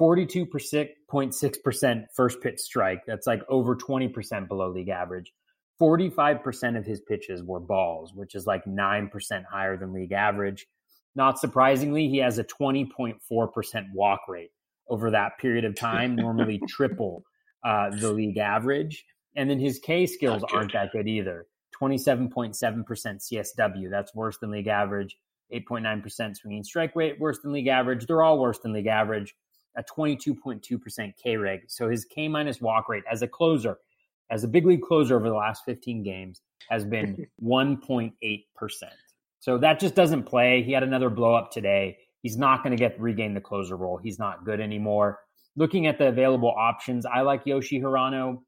42.6% first pitch strike. That's like over 20% below league average. 45% of his pitches were balls, which is like 9% higher than league average. Not surprisingly, he has a 20.4% walk rate over that period of time, normally triple uh, the league average. And then his K skills aren't that good either. 27.7% CSW, that's worse than league average. 8.9% swinging strike rate, worse than league average. They're all worse than league average. A 22.2% K reg. So his K minus walk rate as a closer as a big league closer over the last 15 games has been 1.8%. So that just doesn't play. He had another blow up today. He's not going to get regain the closer role. He's not good anymore. Looking at the available options, I like Yoshi Hirano.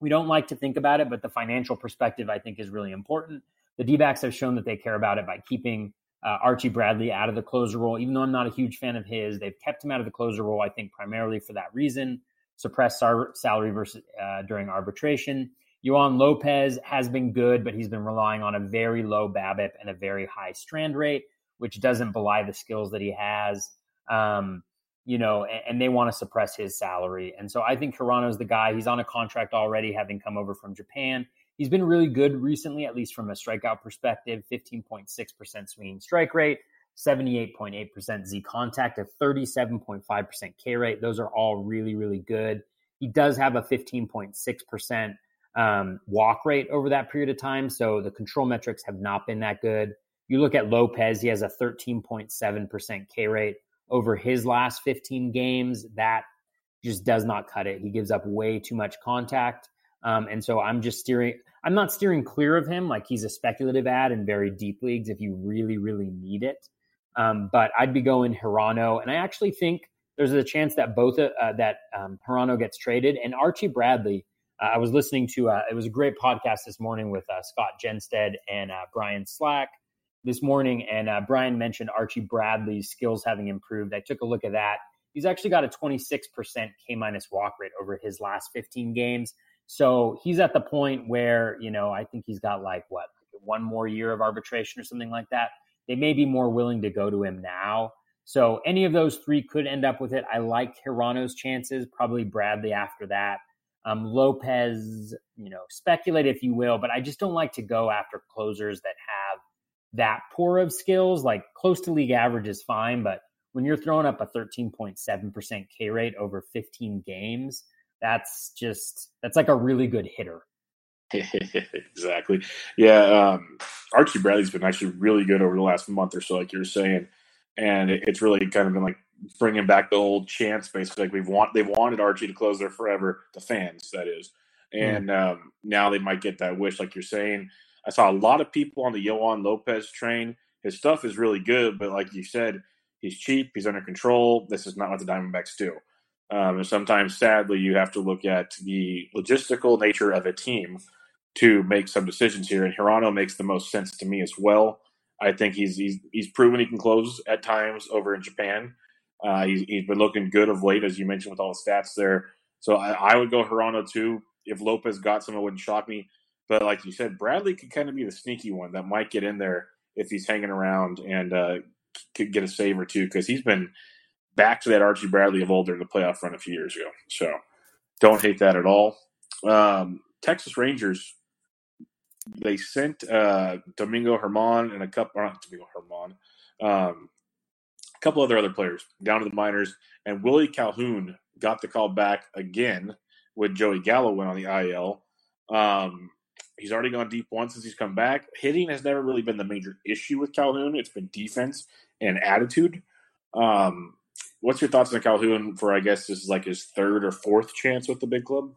We don't like to think about it, but the financial perspective I think is really important. The D backs have shown that they care about it by keeping uh, Archie Bradley out of the closer role. Even though I'm not a huge fan of his, they've kept him out of the closer role, I think, primarily for that reason suppressed salary versus uh, during arbitration. Yoan Lopez has been good, but he's been relying on a very low BABIP and a very high strand rate, which doesn't belie the skills that he has. Um, you know, and, and they want to suppress his salary. And so I think Hirano's the guy. He's on a contract already, having come over from Japan. He's been really good recently, at least from a strikeout perspective 15.6% swinging strike rate, 78.8% Z contact, a 37.5% K rate. Those are all really, really good. He does have a 15.6% um, walk rate over that period of time. So the control metrics have not been that good. You look at Lopez, he has a 13.7% K rate over his last 15 games. That just does not cut it. He gives up way too much contact. Um, and so I'm just steering, I'm not steering clear of him like he's a speculative ad in very deep leagues if you really, really need it. Um, but I'd be going Hirano, and I actually think there's a chance that both uh, that um, Hirano gets traded and Archie Bradley. Uh, I was listening to uh, it was a great podcast this morning with uh, Scott Genstead and uh, Brian Slack this morning, and uh, Brian mentioned Archie Bradley's skills having improved. I took a look at that. He's actually got a 26% K minus walk rate over his last 15 games. So he's at the point where, you know, I think he's got like what, one more year of arbitration or something like that they may be more willing to go to him now. So any of those three could end up with it. I like Hirano's chances, probably Bradley after that. Um, Lopez, you know, speculate if you will, but I just don't like to go after closers that have that poor of skills. Like close to league average is fine, but when you're throwing up a 13.7% K rate over 15 games, that's just that's like a really good hitter. exactly. Yeah. Um, Archie Bradley's been actually really good over the last month or so, like you're saying, and it, it's really kind of been like bringing back the old chance. Basically, like we've want they've wanted Archie to close there forever, the fans that is, hmm. and mm. um, now they might get that wish, like you're saying. I saw a lot of people on the Yoan Lopez train. His stuff is really good, but like you said, he's cheap. He's under control. This is not what the Diamondbacks do. Um, and sometimes, sadly, you have to look at the logistical nature of a team to make some decisions here. And Hirano makes the most sense to me as well. I think he's he's, he's proven he can close at times over in Japan. Uh, he's, he's been looking good of late, as you mentioned, with all the stats there. So I, I would go Hirano too. If Lopez got some, it wouldn't shock me. But like you said, Bradley could kind of be the sneaky one that might get in there if he's hanging around and uh, could get a save or two because he's been back to that Archie Bradley of older in the playoff run a few years ago. So don't hate that at all. Um, Texas Rangers they sent uh, Domingo Herman and a couple, not Domingo German, um, a couple other other players down to the minors, and Willie Calhoun got the call back again with Joey Gallo went on the IL. Um, he's already gone deep once since he's come back. Hitting has never really been the major issue with Calhoun. It's been defense and attitude. Um, what's your thoughts on Calhoun for, I guess, this is like his third or fourth chance with the big club?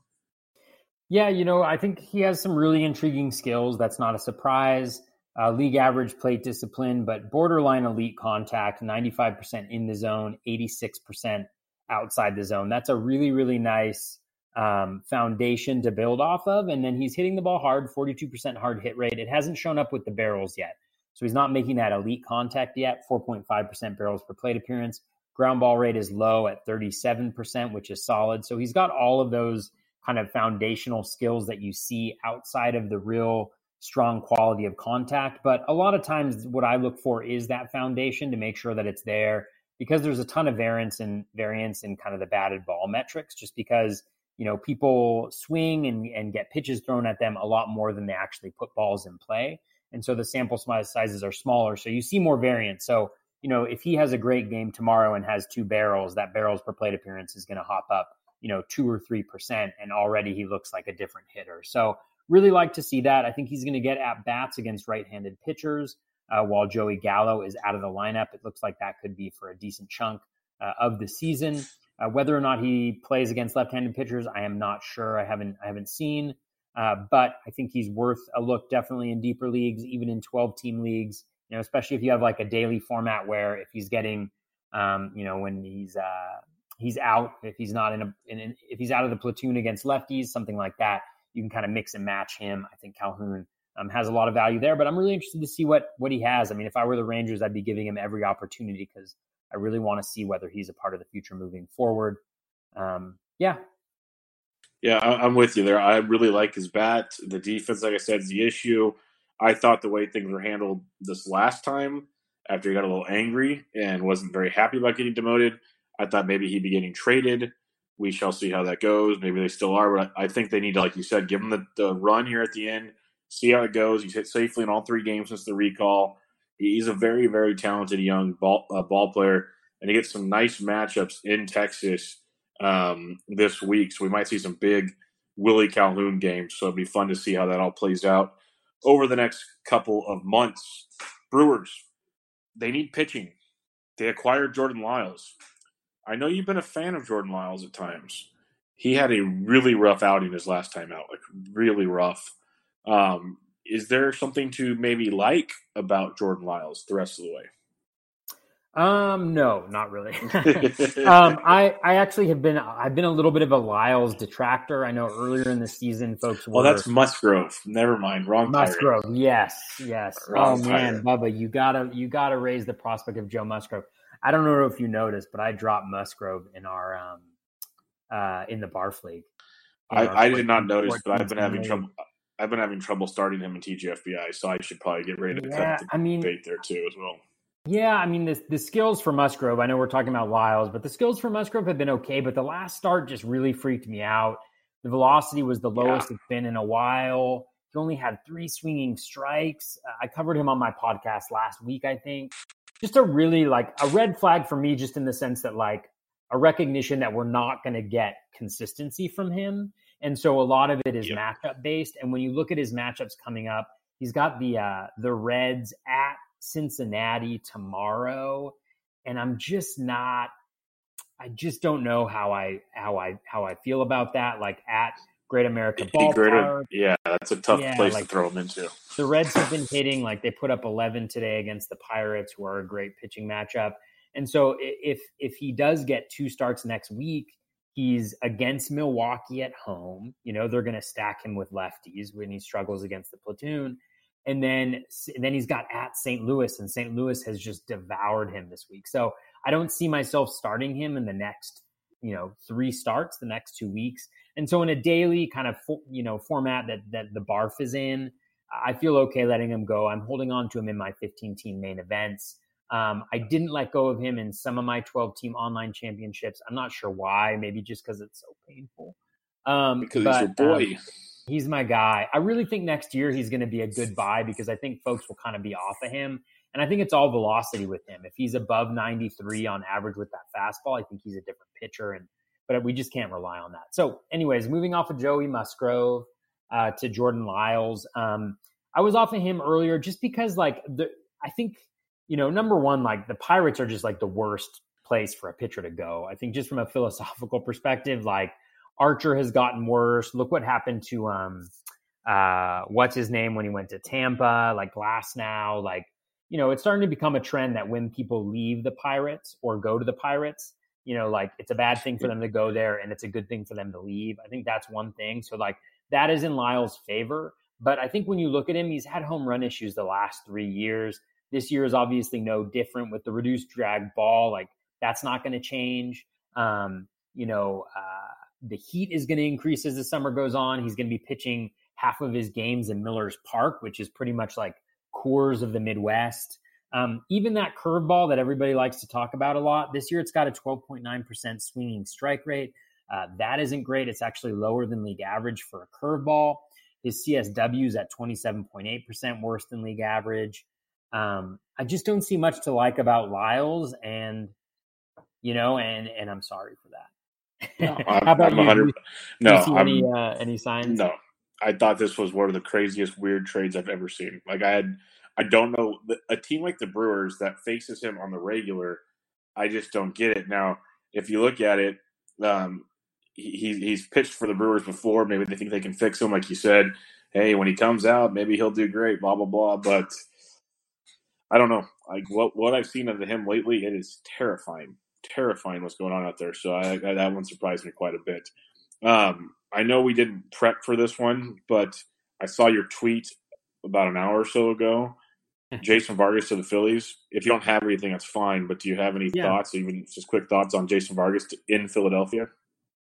Yeah, you know, I think he has some really intriguing skills. That's not a surprise. uh, league average plate discipline, but borderline elite contact, 95% in the zone, 86% outside the zone. That's a really, really nice um, foundation to build off of. And then he's hitting the ball hard, 42% hard hit rate. It hasn't shown up with the barrels yet. So he's not making that elite contact yet, 4.5% barrels per plate appearance. Ground ball rate is low at 37%, which is solid. So he's got all of those kind of foundational skills that you see outside of the real strong quality of contact. But a lot of times, what I look for is that foundation to make sure that it's there because there's a ton of variance and variance in kind of the batted ball metrics, just because you know people swing and, and get pitches thrown at them a lot more than they actually put balls in play. And so the sample sizes are smaller. So you see more variance. So, you know, if he has a great game tomorrow and has two barrels, that barrels per plate appearance is going to hop up, you know, two or 3%. And already he looks like a different hitter. So Really like to see that. I think he's going to get at bats against right handed pitchers uh, while Joey Gallo is out of the lineup. It looks like that could be for a decent chunk uh, of the season. Uh, whether or not he plays against left-handed pitchers, I am not sure. I haven't I haven't seen, uh, but I think he's worth a look definitely in deeper leagues, even in 12-team leagues. You know, especially if you have like a daily format where if he's getting, um, you know, when he's uh, he's out, if he's not in a in, if he's out of the platoon against lefties, something like that you can kind of mix and match him. I think Calhoun um, has a lot of value there, but I'm really interested to see what what he has. I mean, if I were the Rangers, I'd be giving him every opportunity because I really want to see whether he's a part of the future moving forward. Um, yeah. Yeah, I'm with you there. I really like his bat. The defense, like I said, is the issue. I thought the way things were handled this last time, after he got a little angry and wasn't very happy about getting demoted, I thought maybe he'd be getting traded we shall see how that goes. Maybe they still are, but I think they need to, like you said, give him the, the run here at the end, see how it goes. He's hit safely in all three games since the recall. He's a very, very talented young ball, uh, ball player, and he gets some nice matchups in Texas um, this week. So we might see some big Willie Calhoun games. So it'd be fun to see how that all plays out over the next couple of months. Brewers, they need pitching. They acquired Jordan Lyles. I know you've been a fan of Jordan Lyles at times. He had a really rough outing his last time out, like really rough. Um, is there something to maybe like about Jordan Lyles the rest of the way? Um, no, not really. um, I I actually have been I've been a little bit of a Lyles detractor. I know earlier in the season, folks. Were, well, that's Musgrove. Never mind, wrong. Musgrove. Pirate. Yes, yes. Wrong oh man, Bubba, you gotta you gotta raise the prospect of Joe Musgrove. I don't know if you noticed, but I dropped Musgrove in our um uh in the Barf League. I, I did not notice, but I've been having trouble. I've been having trouble starting him in TGFBI, so I should probably get ready to yeah, cut the I mean, bait there too as well. Yeah, I mean the the skills for Musgrove. I know we're talking about Lyles, but the skills for Musgrove have been okay. But the last start just really freaked me out. The velocity was the lowest yeah. it's been in a while. He only had three swinging strikes. I covered him on my podcast last week, I think just a really like a red flag for me, just in the sense that like a recognition that we're not going to get consistency from him. And so a lot of it is yep. matchup based. And when you look at his matchups coming up, he's got the uh, the Reds at Cincinnati tomorrow, and I'm just not. I just don't know how I how I how I feel about that. Like at Great America Ballpark. Yeah, that's a tough yeah, place like, to throw him into. The Reds have been hitting like they put up 11 today against the Pirates, who are a great pitching matchup. And so if if he does get two starts next week, he's against Milwaukee at home. You know they're going to stack him with lefties when he struggles against the platoon. And then and then he's got at St. Louis, and St. Louis has just devoured him this week. So I don't see myself starting him in the next you know three starts the next two weeks and so in a daily kind of you know format that that the barf is in i feel okay letting him go. I'm holding on to him in my 15 team main events. Um, i didn't let go of him in some of my 12 team online championships. I'm not sure why. Maybe just because it's so painful. Um, because but, he's your boy. um, he's my guy. I really think next year he's going to be a good buy because i think folks will kind of be off of him. And I think it's all velocity with him. If he's above 93 on average with that fastball, I think he's a different pitcher. And but we just can't rely on that. So, anyways, moving off of Joey Musgrove uh, to Jordan Lyles. Um, I was off of him earlier just because, like, the I think you know, number one, like the Pirates are just like the worst place for a pitcher to go. I think just from a philosophical perspective, like Archer has gotten worse. Look what happened to um, uh, what's his name when he went to Tampa, like Glasnow, like you know, it's starting to become a trend that when people leave the Pirates or go to the Pirates, you know, like it's a bad thing for them to go there and it's a good thing for them to leave. I think that's one thing. So like that is in Lyle's favor. But I think when you look at him, he's had home run issues the last three years. This year is obviously no different with the reduced drag ball. Like that's not going to change. Um, you know, uh, the heat is going to increase as the summer goes on. He's going to be pitching half of his games in Miller's Park, which is pretty much like Coors of the Midwest. Um, even that curveball that everybody likes to talk about a lot, this year it's got a 12.9% swinging strike rate. Uh, that isn't great. It's actually lower than league average for a curveball. His CSW is at 27.8% worse than league average. Um, I just don't see much to like about Lyles, and you know, and and I'm sorry for that. No, How about I'm you? no, any uh, any signs? No, I thought this was one of the craziest weird trades I've ever seen. Like I had, I don't know a team like the Brewers that faces him on the regular. I just don't get it. Now, if you look at it, um, he, he's pitched for the Brewers before. Maybe they think they can fix him, like you said. Hey, when he comes out, maybe he'll do great. Blah blah blah. But I don't know. Like what what I've seen of him lately, it is terrifying, terrifying what's going on out there. So I, I, that one surprised me quite a bit. Um, I know we didn't prep for this one, but I saw your tweet about an hour or so ago. Jason Vargas to the Phillies. If you don't have anything, that's fine. But do you have any yeah. thoughts, even just quick thoughts on Jason Vargas to, in Philadelphia?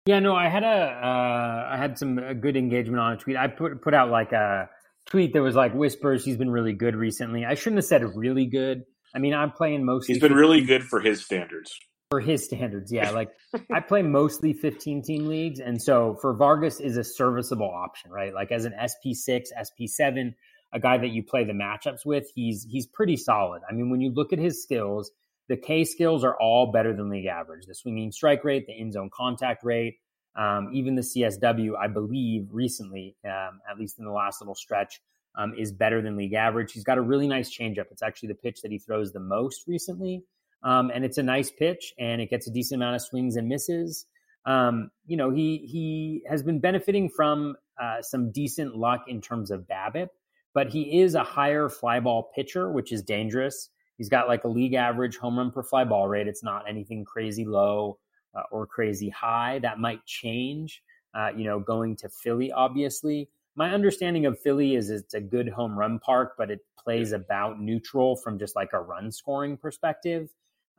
Yeah, no, I had a uh, I had some good engagement on a tweet. I put put out like a tweet that was like whispers. He's been really good recently. I shouldn't have said really good. I mean, I'm playing mostly. He's been really good for his standards for his standards. Yeah, like I play mostly 15 team leagues, and so for Vargas is a serviceable option, right? Like as an SP6, SP7, a guy that you play the matchups with, he's he's pretty solid. I mean, when you look at his skills, the K skills are all better than league average. The swinging strike rate, the in zone contact rate, um, even the CSW, I believe recently, um, at least in the last little stretch, um, is better than league average. He's got a really nice changeup. It's actually the pitch that he throws the most recently. Um, and it's a nice pitch and it gets a decent amount of swings and misses. Um, you know, he he has been benefiting from uh, some decent luck in terms of BABIP, but he is a higher fly ball pitcher, which is dangerous. He's got like a league average home run per fly ball rate. It's not anything crazy low uh, or crazy high. That might change. Uh, you know, going to Philly, obviously. My understanding of Philly is it's a good home run park, but it plays about neutral from just like a run scoring perspective.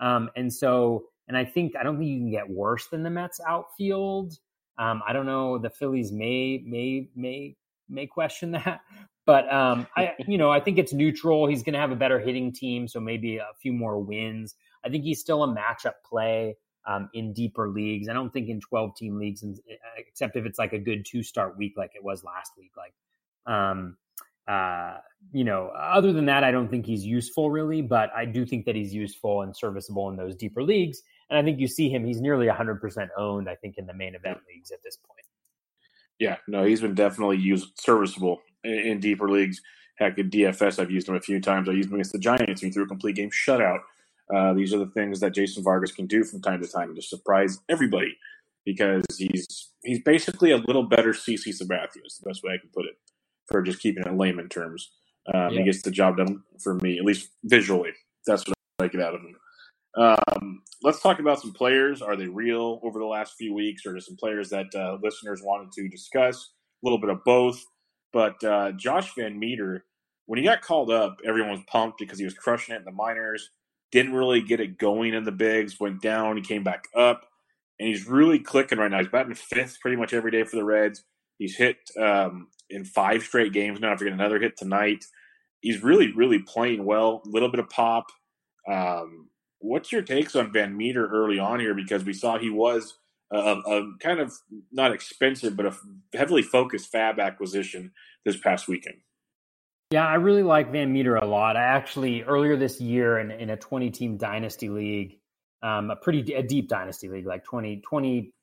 Um, and so, and I think I don't think you can get worse than the Mets outfield. Um, I don't know. The Phillies may may may may question that, but um, I you know I think it's neutral. He's going to have a better hitting team, so maybe a few more wins. I think he's still a matchup play um, in deeper leagues. I don't think in twelve team leagues, except if it's like a good two start week like it was last week. Like um, uh, you know, other than that, I don't think he's useful really, but I do think that he's useful and serviceable in those deeper leagues. And I think you see him, he's nearly 100% owned, I think, in the main event leagues at this point. Yeah, no, he's been definitely used serviceable in, in deeper leagues. Heck, at DFS, I've used him a few times. I used him against the Giants. He threw a complete game shutout. Uh, these are the things that Jason Vargas can do from time to time to surprise everybody because he's he's basically a little better CC Sabathia is the best way I can put it for just keeping it in layman terms. Um, yeah. He gets the job done for me, at least visually. That's what I get out of him. Um, let's talk about some players. Are they real over the last few weeks, or just some players that uh, listeners wanted to discuss? A little bit of both. But uh, Josh Van Meter, when he got called up, everyone was pumped because he was crushing it in the minors. Didn't really get it going in the bigs. Went down. He came back up, and he's really clicking right now. He's batting fifth pretty much every day for the Reds. He's hit um, in five straight games now after getting another hit tonight. He's really, really playing well. A little bit of pop. Um, what's your takes on Van Meter early on here? Because we saw he was a, a, kind of not expensive, but a heavily focused FAAB acquisition this past weekend. Yeah, I really like Van Meter a lot. I actually earlier this year in, in a 20 team dynasty league, um, a pretty a deep dynasty league, like 20, 20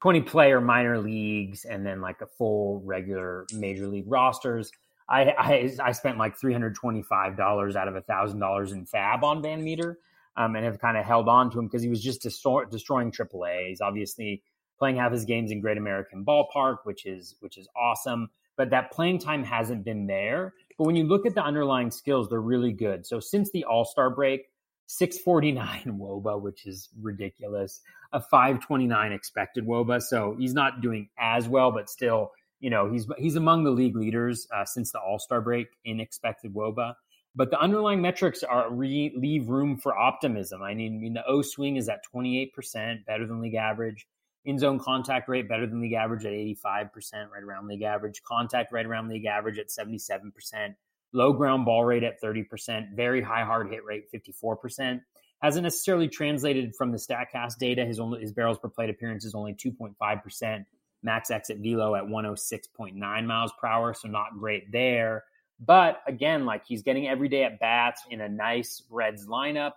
20 player minor leagues and then like a full regular major league rosters. I I, I spent like $325 out of a $1,000 in FAAB on Van Meter um, and have kind of held on to him because he was just destroy, destroying AAA. He's obviously playing half his games in Great American Ballpark, which is which is awesome. but that playing time hasn't been there. But when you look at the underlying skills, they're really good. So since the All Star break, 649 Woba, which is ridiculous, a 529 expected Woba. So he's not doing as well, but still, you know, he's he's among the league leaders uh, since the All Star break in expected Woba. But the underlying metrics are re- leave room for optimism. I mean, I mean, the O swing is at 28%, better than league average. In zone contact rate, better than league average at 85%, right around league average. Contact right around league average at 77%. Low ground ball rate at 30%. Very high hard hit rate, 54%. Hasn't necessarily translated from the StatCast data. His only his barrels per plate appearance is only 2.5%. Max exit velo at 106.9 miles per hour, so not great there. But again, like he's getting every day at bats in a nice Reds lineup.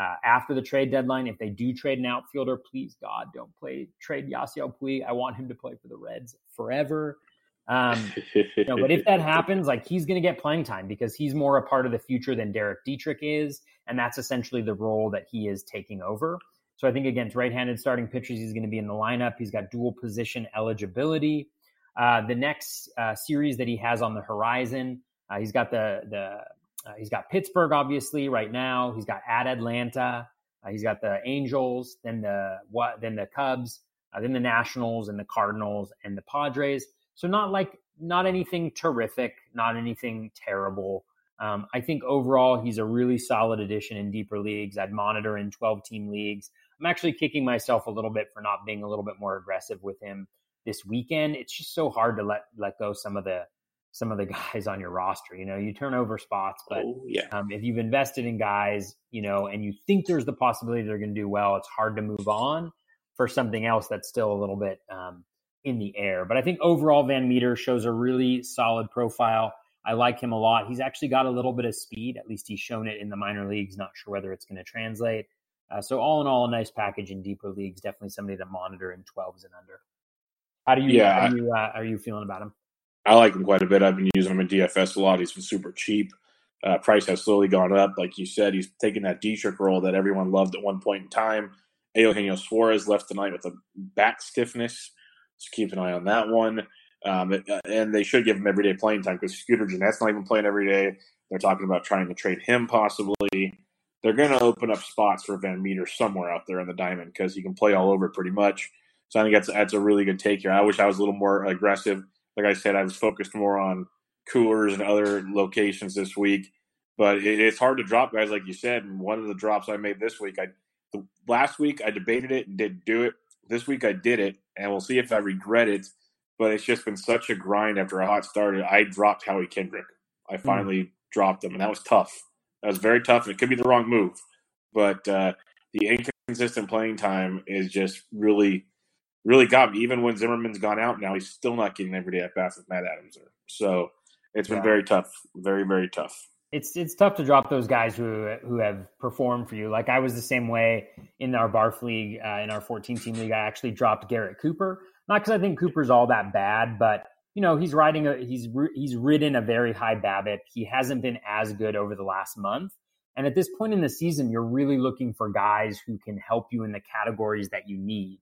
Uh, after the trade deadline, if they do trade an outfielder, please God, don't play trade Yasiel Puig. I want him to play for the Reds forever. Um, you know, but if that happens, like he's going to get playing time because he's more a part of the future than Derek Dietrich is, and that's essentially the role that he is taking over. So I think against right-handed starting pitchers, he's going to be in the lineup. He's got dual position eligibility. Uh, the next uh, series that he has on the horizon uh, he's got the the uh, he's got Pittsburgh obviously right now. He's got at Atlanta. Uh, he's got the Angels, then the what, then the Cubs, uh, then the Nationals and the Cardinals and the Padres. So not like not anything terrific, not anything terrible. Um, I think overall he's a really solid addition in deeper leagues. I'd monitor in 12 team leagues. I'm actually kicking myself a little bit for not being a little bit more aggressive with him this weekend. It's just so hard to let let go some of the some of the guys on your roster. You know, you turn over spots, but oh, yeah. um, if you've invested in guys, you know, and you think there's the possibility they're going to do well, it's hard to move on for something else that's still a little bit um, in the air. But I think overall, Van Meter shows a really solid profile. I like him a lot. He's actually got a little bit of speed. At least he's shown it in the minor leagues. Not sure whether it's going to translate. Uh, so all in all, a nice package in deeper leagues. Definitely somebody to monitor in 12s and under. How do you? Yeah, how you, uh, are you feeling about him? I like him quite a bit. I've been using him in DFS a lot. He's been super cheap. Uh, price has slowly gone up. Like you said, he's taken that Dietrich role that everyone loved at one point in time. Eugenio Suarez left tonight with a back stiffness, so keep an eye on that one. Um, and they should give him everyday playing time because Scooter Gennett's not even playing every day. They're talking about trying to trade him possibly. They're going to open up spots for Van Meter somewhere out there in the diamond because he can play all over pretty much. So I think that's that's a really good take here. I wish I was a little more aggressive like I said, I was focused more on coolers and other locations this week. But it, it's hard to drop guys, like you said. And one of the drops I made this week, I the, last week I debated it and didn't do it. This week I did it, and we'll see if I regret it. But it's just been such a grind after a hot start. I dropped Howie Kendrick. I hmm. finally mm. dropped him, and that was tough. That was very tough, and it could be the wrong move. But uh, the inconsistent playing time is just really really got me. Even when Zimmerman's gone out now, he's still not getting every day at bats with Matt Adams there. So it's been yeah. very tough, very very tough. It's it's tough to drop those guys who who have performed for you. Like I was the same way in our Barf league, uh, in our 14 team league. I actually dropped Garrett Cooper, not because I think Cooper's all that bad, but you know he's riding a he's he's ridden a very high BABIP. He hasn't been as good over the last month. And at this point in the season, you're really looking for guys who can help you in the categories that you need.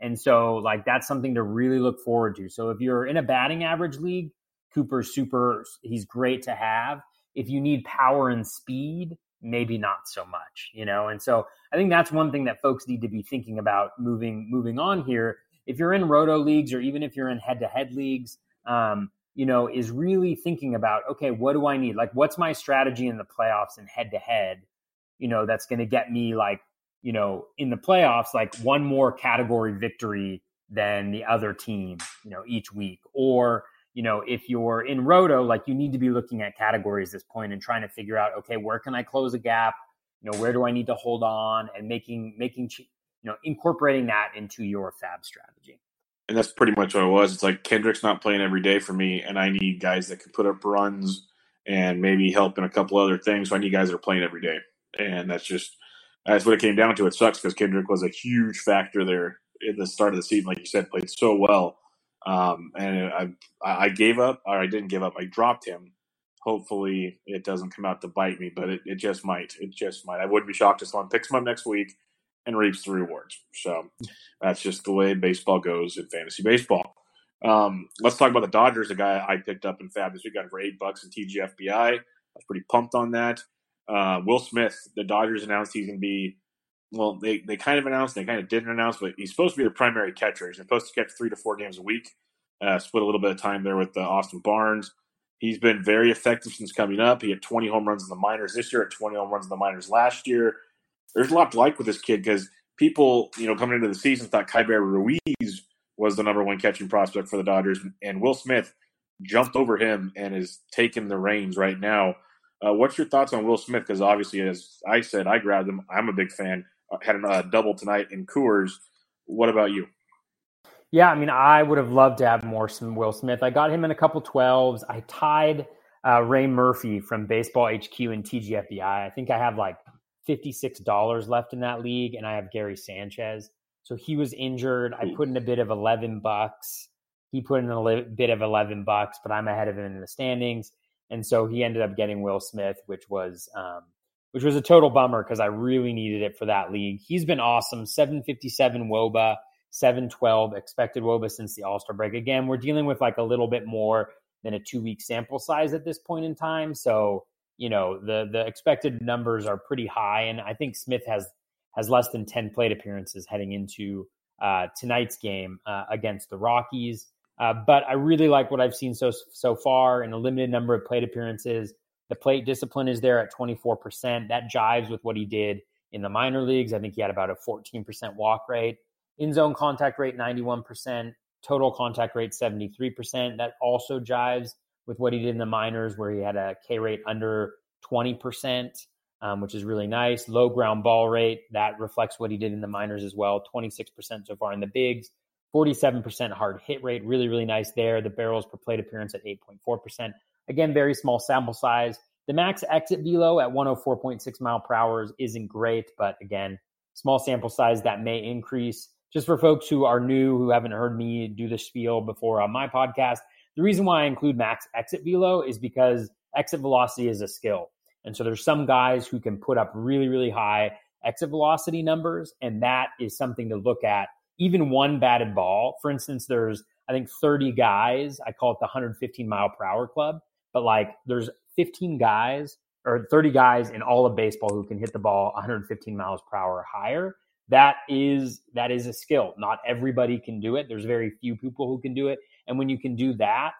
And so, like, that's something to really look forward to. So, if you're in a batting average league, Cooper's super, he's great to have. If you need power and speed, maybe not so much, you know? And so, I think that's one thing that folks need to be thinking about moving moving on here. If you're in roto leagues or even if you're in head to head leagues, um, you know, is really thinking about, okay, what do I need? Like, what's my strategy in the playoffs and head to head, you know, that's going to get me like you know, in the playoffs, like one more category victory than the other team, you know, each week. Or, you know, if you're in roto, like you need to be looking at categories at this point and trying to figure out, okay, where can I close a gap? You know, where do I need to hold on and making, making, you know, incorporating that into your FAAB strategy. And that's pretty much what it was. It's like Kendrick's not playing every day for me, and I need guys that can put up runs and maybe help in a couple other things. So I need guys that are playing every day. And that's just, that's what it came down to. It sucks because Kendrick was a huge factor there at the start of the season, like you said, played so well. Um, and I, I gave up, or I didn't give up. I dropped him. Hopefully, it doesn't come out to bite me, but it, it just might. It just might. I wouldn't be shocked if someone picks him up next week and reaps the rewards. So that's just the way baseball goes in fantasy baseball. Um, let's talk about the Dodgers. A guy I picked up in FAAB this week, got it for eight bucks in TGFBI. I was pretty pumped on that. Uh, Will Smith, the Dodgers announced he's going to be. Well, they, they kind of announced, they kind of didn't announce, but he's supposed to be the primary catcher. He's supposed to catch three to four games a week. Uh, split a little bit of time there with uh, Austin Barnes. He's been very effective since coming up. He had 20 home runs in the minors this year, at 20 home runs in the minors last year. There's a lot to like with this kid because people, you know, coming into the season thought Keibert Ruiz was the number one catching prospect for the Dodgers, and Will Smith jumped over him and is taking the reins right now. Uh, what's your thoughts on Will Smith? Because obviously, as I said, I grabbed him. I'm a big fan. I had a uh, double tonight in Coors. What about you? Yeah, I mean, I would have loved to have more from Will Smith. I got him in a couple 12s. I tied uh, Ray Murphy from Baseball HQ and TGFBI. I think I have like $56 left in that league, and I have Gary Sanchez. So he was injured. I put in a bit of 11 bucks. He put in a li- bit of 11 bucks, but I'm ahead of him in the standings. And so he ended up getting Will Smith, which was um, which was a total bummer because I really needed it for that league. He's been awesome. 757 Woba, 712 expected Woba since the All Star break. Again, we're dealing with like a little bit more than a two week sample size at this point in time. So you know the the expected numbers are pretty high, and I think Smith has has less than 10 plate appearances heading into uh, tonight's game uh, against the Rockies. Uh, but I really like what I've seen so so far in a limited number of plate appearances. The plate discipline is there at 24%. That jives with what he did in the minor leagues. I think he had about a 14% walk rate. In zone contact rate, 91%. Total contact rate, 73%. That also jives with what he did in the minors, where he had a K rate under 20% um, which is really nice. Low ground ball rate that reflects what he did in the minors as well. 26% so far in the bigs, 47% hard hit rate. Really, really nice there. The barrels per plate appearance at 8.4%. Again, very small sample size. The max exit velo at 104.6 mile per hour isn't great, but again, small sample size that may increase. Just for folks who are new, who haven't heard me do the spiel before on my podcast, the reason why I include max exit velo is because exit velocity is a skill. And so there's some guys who can put up really, really high exit velocity numbers. And that is something to look at. Even one batted ball, for instance, there's, I think, 30 guys. I call it the 115 mile per hour club, but like there's 15 guys or 30 guys in all of baseball who can hit the ball 115 miles per hour or higher. That is that is a skill. Not everybody can do it. There's very few people who can do it. And when you can do that,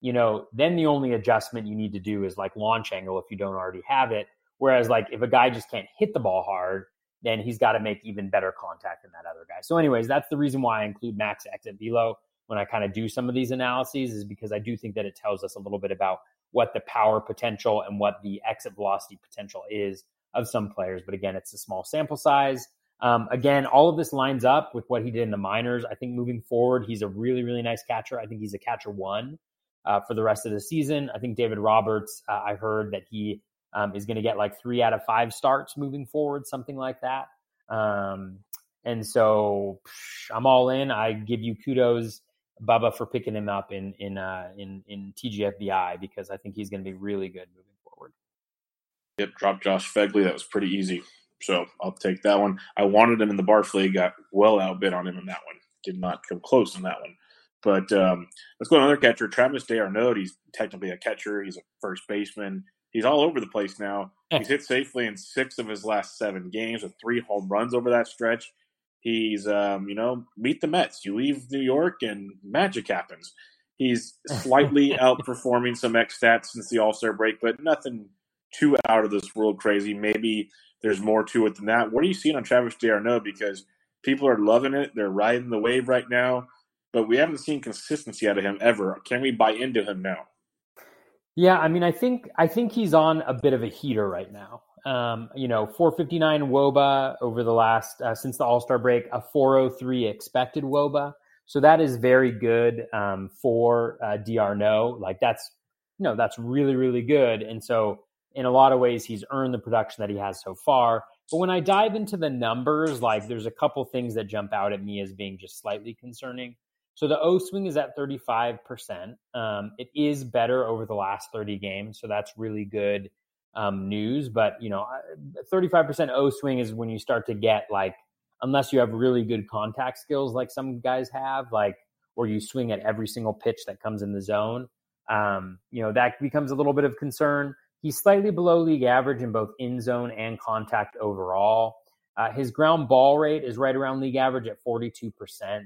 you know, then the only adjustment you need to do is like launch angle if you don't already have it. Whereas like if a guy just can't hit the ball hard, then he's got to make even better contact than that other guy. So, anyways, that's the reason why I include max exit velo when I kind of do some of these analyses, is because I do think that it tells us a little bit about what the power potential and what the exit velocity potential is of some players. But again, it's a small sample size. Um, again, all of this lines up with what he did in the minors. I think moving forward, he's a really, really nice catcher. I think he's a catcher one uh, for the rest of the season. I think David Roberts, uh, I heard that he um, is going to get like three out of five starts moving forward, something like that. Um, and so psh, I'm all in. I give you kudos, Bubba, for picking him up in in uh, in in TGFBI because I think he's going to be really good moving forward. Yep, drop Josh Phegley. That was pretty easy. So I'll take that one. I wanted him in the Barf League, got well outbid on him in that one. Did not come close in that one. But um, let's go another catcher, Travis d'Arnaud. He's technically a catcher. He's a first baseman. He's all over the place now. He's hit safely in six of his last seven games with three home runs over that stretch. He's, um, you know, meet the Mets. You leave New York and magic happens. He's slightly outperforming some X stats since the All Star break, but nothing too out of this world crazy. Maybe there's more to it than that. What are you seeing on Travis d'Arnaud? Because people are loving it. They're riding the wave right now but we haven't seen consistency out of him ever. Can we buy into him now? Yeah, I mean, I think I think he's on a bit of a heater right now. Um, you know, 459 woba over the last uh, since the All Star break, a 403 expected woba. So that is very good um, for uh, d'Arnaud. Like that's you know that's really really good. And so in a lot of ways, he's earned the production that he has so far. But when I dive into the numbers, like there's a couple things that jump out at me as being just slightly concerning. So the O swing is at 35%. Um, it is better over the last 30 games. So that's really good um, news. But, you know, 35% O swing is when you start to get like, unless you have really good contact skills like some guys have, like where you swing at every single pitch that comes in the zone, um, you know, that becomes a little bit of concern. He's slightly below league average in both in zone and contact overall. Uh, his ground ball rate is right around league average at 42%.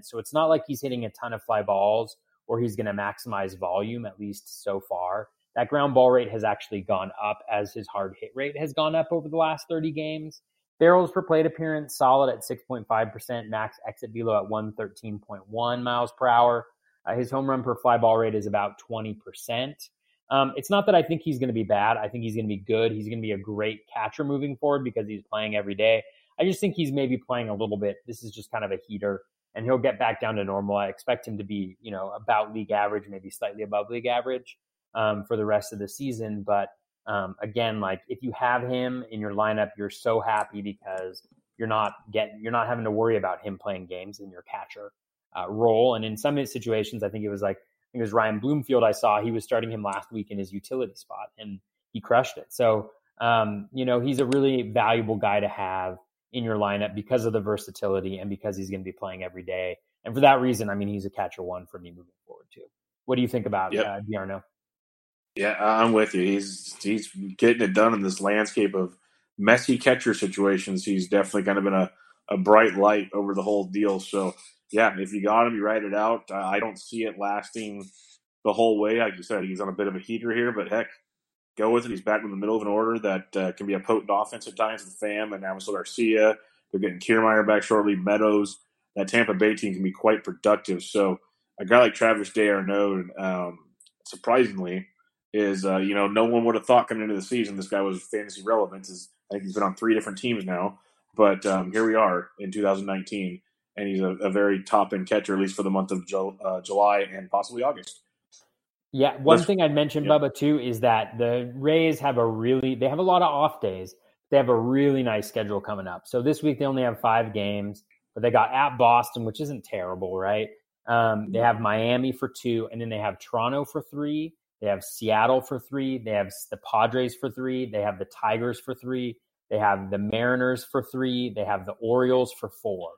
So it's not like he's hitting a ton of fly balls or he's going to maximize volume, at least so far. That ground ball rate has actually gone up as his hard hit rate has gone up over the last 30 games. Barrels per plate appearance solid at 6.5%, max exit velo at 113.1 miles per hour. Uh, his home run per fly ball rate is about 20%. Um, it's not that I think he's going to be bad. I think he's going to be good. He's going to be a great catcher moving forward because he's playing every day. I just think he's maybe playing a little bit. This is just kind of a heater, and he'll get back down to normal. I expect him to be, you know, about league average, maybe slightly above league average um, for the rest of the season. But um, again, like if you have him in your lineup, you're so happy because you're not getting, you're not having to worry about him playing games in your catcher uh, role. And in some situations, I think it was like I think it was Ryan Bloomfield. I saw he was starting him last week in his utility spot, and he crushed it. So um, you know he's a really valuable guy to have in your lineup because of the versatility and because he's going to be playing every day. And for that reason, I mean, he's a catcher one for me moving forward too. What do you think about yep. uh? Yeah, I'm with you. He's he's getting it done in this landscape of messy catcher situations. He's definitely kind of been a, a bright light over the whole deal. So yeah, if you got him, you write it out. I don't see it lasting the whole way. Like you said, he's on a bit of a heater here, but heck, go with it. He's back in the middle of an order that uh, can be a potent offense at times with Pham and with Garcia. They're getting Kiermaier back shortly, Meadows. That Tampa Bay team can be quite productive. So a guy like Travis d'Arnaud, um, surprisingly, is uh, you know no one would have thought coming into the season this guy was fantasy relevant. Is I think he's been on three different teams now, but um, here we are in 2019, and he's a, a very top end catcher at least for the month of jo- uh, July and possibly August. Yeah, one thing I'd mention, yeah. Bubba, too, is that the Rays have a really they have a lot of off days. They have a really nice schedule coming up. So this week they only have five games, but they got at Boston, which isn't terrible, right? Um, they have Miami for two, and then they have Toronto for three. They have Seattle for three. They have the Padres for three. They have the Tigers for three. They have the Mariners for three. They have the Orioles for four.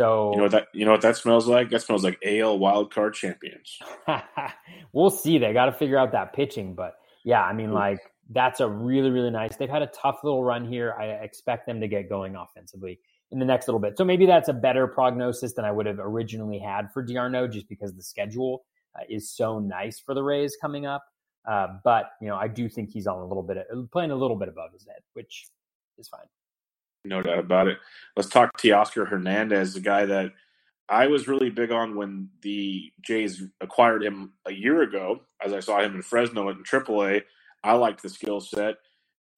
So you know what that you know what that smells like? That smells like AL wild card champions. we'll see. They got to figure out that pitching, but yeah, I mean, like that's a really really nice. They've had a tough little run here. I expect them to get going offensively in the next little bit. So maybe that's a better prognosis than I would have originally had for d'Arnaud, just because the schedule uh, is so nice for the Rays coming up. Uh, but you know, I do think he's on a little bit of, playing a little bit above his head, which is fine. No doubt about it. Let's talk Teoscar Hernandez, the guy that I was really big on when the Jays acquired him a year ago, as I saw him in Fresno in AAA. I liked the skill set.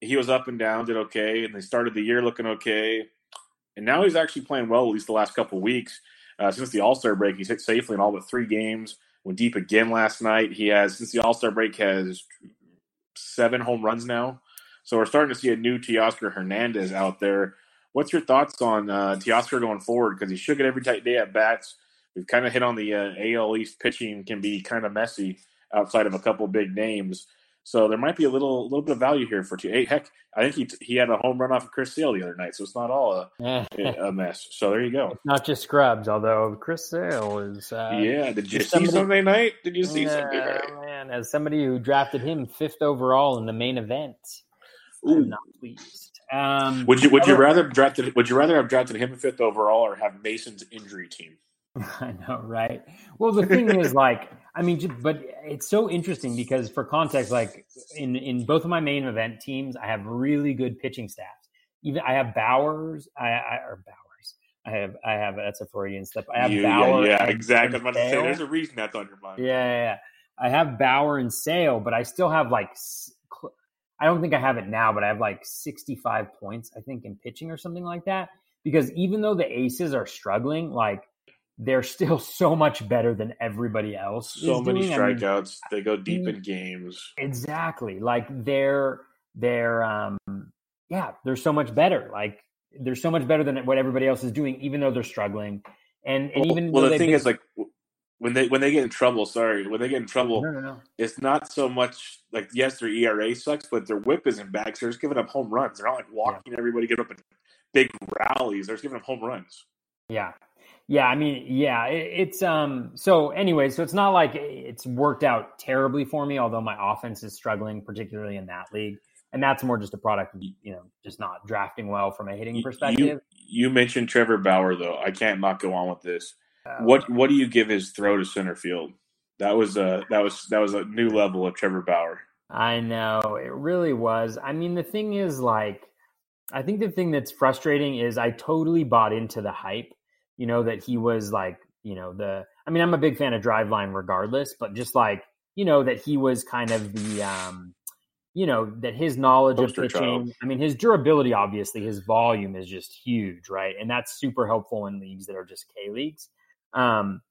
He was up and down, did okay, and they started the year looking okay. And now he's actually playing well, at least the last couple weeks. Uh, since the All Star break, he's hit safely in all but three games. Went deep again last night. He has, since the All Star break, has seven home runs now. So we're starting to see a new Teoscar Hernandez out there. What's your thoughts on uh, Teoscar going forward? Because he shook it every tight day at bats. We've kind of hit on the uh, AL East pitching can be kind of messy outside of a couple big names. So there might be a little little bit of value here for T. Hey, heck, I think he he had a home run off of Chris Sale the other night, so it's not all a, a mess. So there you go. It's not just scrubs, although Chris Sale is. Uh, yeah, did you see Sunday night? Did you see uh, Sunday night? Man, as somebody who drafted him fifth overall in the main event. I'm not pleased. Um, would you would you rather drafted would you rather have drafted him fifth overall or have Mason's injury team? I know, right? Well, the thing is, like, I mean, but it's so interesting because for context, like in in both of my main event teams, I have really good pitching staffs. Even I have Bowers, I, I or Bowers. I have I have that's a Freudian slip. I have you, Bauer. Yeah, yeah exactly. I'm about to say there's a reason that's on your mind. Yeah, yeah, yeah. I have Bauer and Sale, but I still have like I don't think I have it now, but I have like 65 points, I think, in pitching or something like that. Because even though the aces are struggling, like they're still so much better than everybody else. So many doing. strikeouts. I mean, they go deep in games. Exactly. Like they're they're um yeah, they're so much better. Like they're so much better than what everybody else is doing, even though they're struggling. And and well, even well, the thing been, is like when they when they get in trouble, sorry, when they get in trouble, no, no, no. it's not so much like yes, their ERA sucks, but their WHIP isn't back. So they're just giving up home runs. They're not like walking yeah. everybody, get up big rallies. They're just giving up home runs. Yeah, Yeah, I mean, yeah, it, it's um. So anyway, so it's not like it's worked out terribly for me. Although my offense is struggling, particularly in that league, and that's more just a product of you know just not drafting well from a hitting perspective. You, you mentioned Trevor Bauer though. I can't not go on with this. Uh, what what do you give his throw to center field? That was a that was that was a new level of Trevor Bauer. I know it really was. I mean, the thing is, like, I think the thing that's frustrating is I totally bought into the hype you know, that he was like, you know, the, I mean, I'm a big fan of Driveline regardless, but just like, you know, that he was kind of the, um, you know, that his knowledge Poster of pitching, child. I mean, his durability, obviously, his volume is just huge, right? And that's super helpful in leagues that are just K leagues. Um,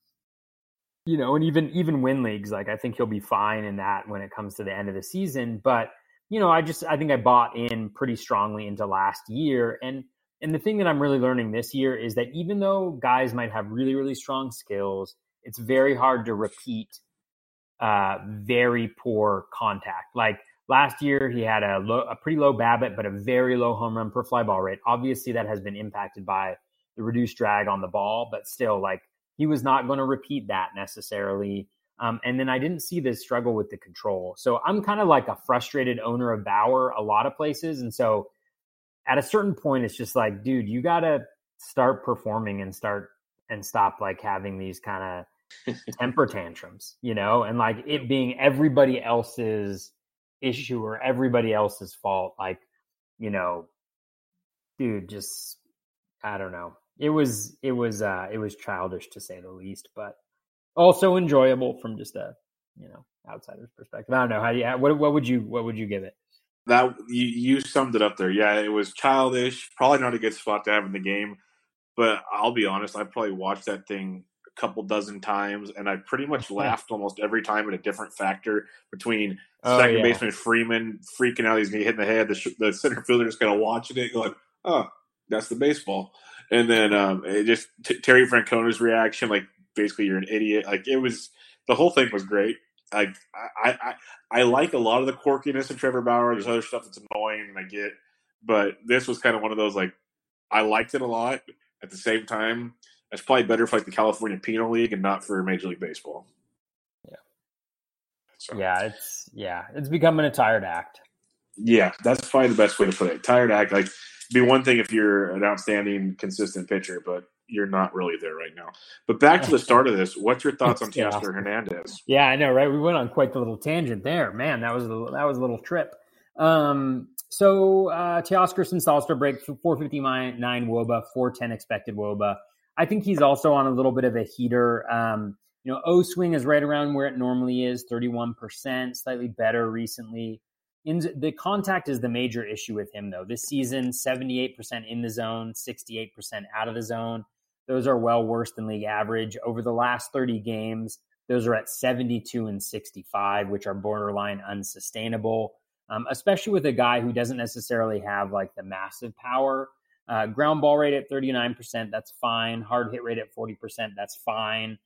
you know, and even even win leagues, like I think he'll be fine in that when it comes to the end of the season. But you know, I just I think I bought in pretty strongly into last year, and and the thing that I'm really learning this year is that even though guys might have really, really strong skills, it's very hard to repeat uh, very poor contact. Like last year, he had a, low, a pretty low BABIP, but a very low home run per fly ball rate. Obviously, that has been impacted by the reduced drag on the ball, but still, like he was not going to repeat that necessarily. Um, and then I didn't see this struggle with the control. So I'm kind of like a frustrated owner of Bauer a lot of places. And so at a certain point, it's just like, dude, you got to start performing and start and stop like having these kind of temper tantrums, you know, and like it being everybody else's issue or everybody else's fault. Like, you know, dude, just, I don't know. It was, it was, uh, it was childish to say the least, but also enjoyable from just a, you know, outsider's perspective. I don't know how you, what, what would you, what would you give it? that you, you summed it up there. Yeah, it was childish. Probably not a good spot to have in the game. But I'll be honest, I probably watched that thing a couple dozen times, and I pretty much laughed almost every time at a different factor between oh, second yeah. baseman Freeman freaking out, he's to hit in the head, the, the center fielder just kind of watching it, going, "Oh, that's the baseball," and then um, it just t- Terry Francona's reaction, like basically you're an idiot. Like it was the whole thing was great. I, I I I like a lot of the quirkiness of Trevor Bauer. There's other stuff that's annoying, and I get, but this was kind of one of those like I liked it a lot. At the same time, it's probably better for like the California Penal League and not for Major League Baseball. Yeah. So. Yeah, it's yeah, it's becoming a tired act. Yeah, that's probably the best way to put it. Tired act. Like, be one thing if you're an outstanding, consistent pitcher, but you're not really there right now. But back to the start of this, what's your thoughts on Teoscar Hernandez? Yeah, I know, right? We went on quite the little tangent there. Man, that was a, that was a little trip. Um, so uh, Teoscar since All Star break, 459 WOBA, 410 expected WOBA. I think he's also on a little bit of a heater. Um, you know, O swing is right around where it normally is, 31%, slightly better recently. In the contact is the major issue with him, though. This season, 78% in the zone, 68% out of the zone. Those are well worse than league average. Over the last 30 games, those are at 72 and 65, which are borderline unsustainable, um, especially with a guy who doesn't necessarily have like the massive power. Uh, ground ball rate at 39%, that's fine. Hard hit rate at 40%, that's fine.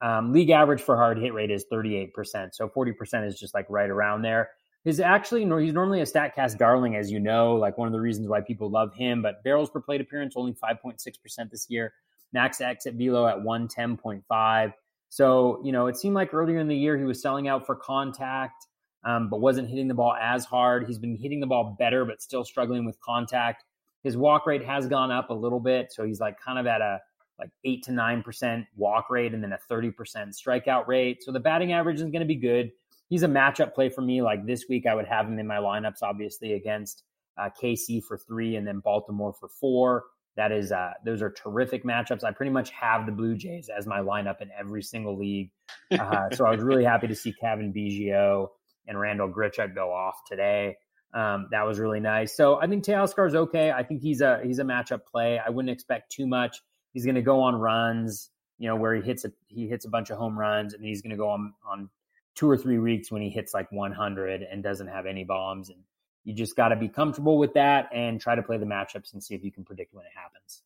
Um, league average for hard hit rate is 38%. So 40% is just like right around there. He's actually he's normally a Statcast darling, as you know, like one of the reasons why people love him. But barrels per plate appearance only 5.6% this year max exit velo at 110.5. So, you know, it seemed like earlier in the year he was selling out for contact, um, but wasn't hitting the ball as hard. He's been hitting the ball better, but still struggling with contact. His walk rate has gone up a little bit. So he's like kind of at a like eight to nine percent walk rate and then a 30% strikeout rate. So the batting average is going to be good. He's a matchup play for me. Like this week, I would have him in my lineups, obviously, against uh, KC for three and then Baltimore for four. That is, uh, those are terrific matchups. I pretty much have the Blue Jays as my lineup in every single league. Uh, so I was really happy to see Cavan Biggio and Randal Grichuk go off today. Um, that was really nice. So I think Teoscar is okay. I think he's a he's a matchup play. I wouldn't expect too much. He's going to go on runs, you know, where he hits a he hits a bunch of home runs, and he's going to go on on two or three weeks when he hits like 100 and doesn't have any bombs and you just got to be comfortable with that and try to play the matchups and see if you can predict when it happens.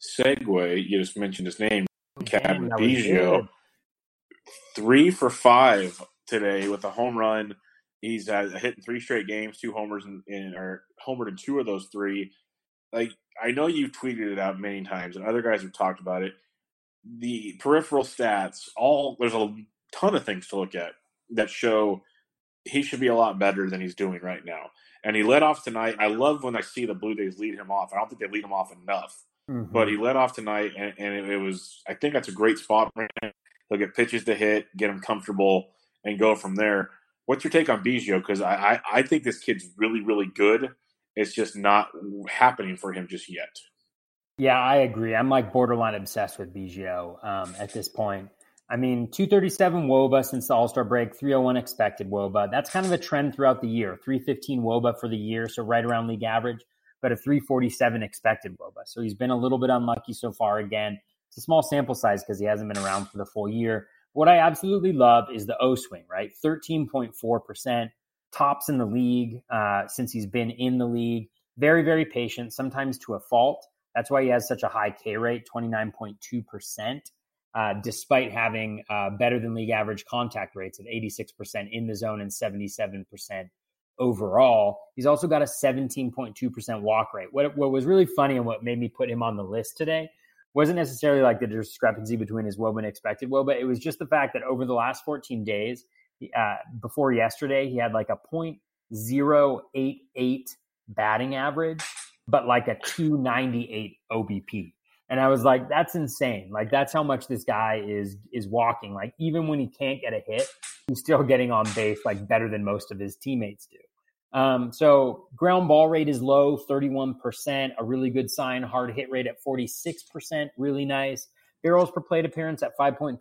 Segway, you just mentioned his name, Cavan Biggio. Three for five today with a home run. He's uh, hitting three straight games, two homers, in, in or homered in two of those three. Like I know you've tweeted it out many times, and other guys have talked about it. The peripheral stats, all there's a ton of things to look at that show he should be a lot better than he's doing right now. And he led off tonight. I love when I see the Blue Jays lead him off. I don't think they lead him off enough, mm-hmm. but he led off tonight, and, and it, it, was. I think that's a great spot for him. He'll get pitches to hit, get him comfortable, and go from there. What's your take on Biggio? Because I, I, I think this kid's really really good. It's just not happening for him just yet. Yeah, I agree. I'm like borderline obsessed with Biggio um, at this point. I mean, 237 Woba since the All Star break, 301 expected Woba. That's kind of a trend throughout the year. 315 Woba for the year, so right around league average, but a 347 expected Woba. So he's been a little bit unlucky so far. Again, it's a small sample size because he hasn't been around for the full year. What I absolutely love is the O swing, right? 13.4%, tops in the league uh, since he's been in the league. Very, very patient, sometimes to a fault. That's why he has such a high K rate, 29.2%, uh, despite having uh, better than league average contact rates of 86% in the zone and 77% overall. He's also got a 17.2% walk rate. What, what was really funny and what made me put him on the list today wasn't necessarily like the discrepancy between his WOBA and expected WOBA. It was just the fact that over the last 14 days, uh, before yesterday, he had like a 0.088 batting average, but like a 298 OBP. And I was like, that's insane. Like that's how much this guy is is walking. Like even when he can't get a hit, he's still getting on base like better than most of his teammates do. Um, so ground ball rate is low, 31%, a really good sign. Hard hit rate at 46%, really nice. Barrels per plate appearance at 5.3%,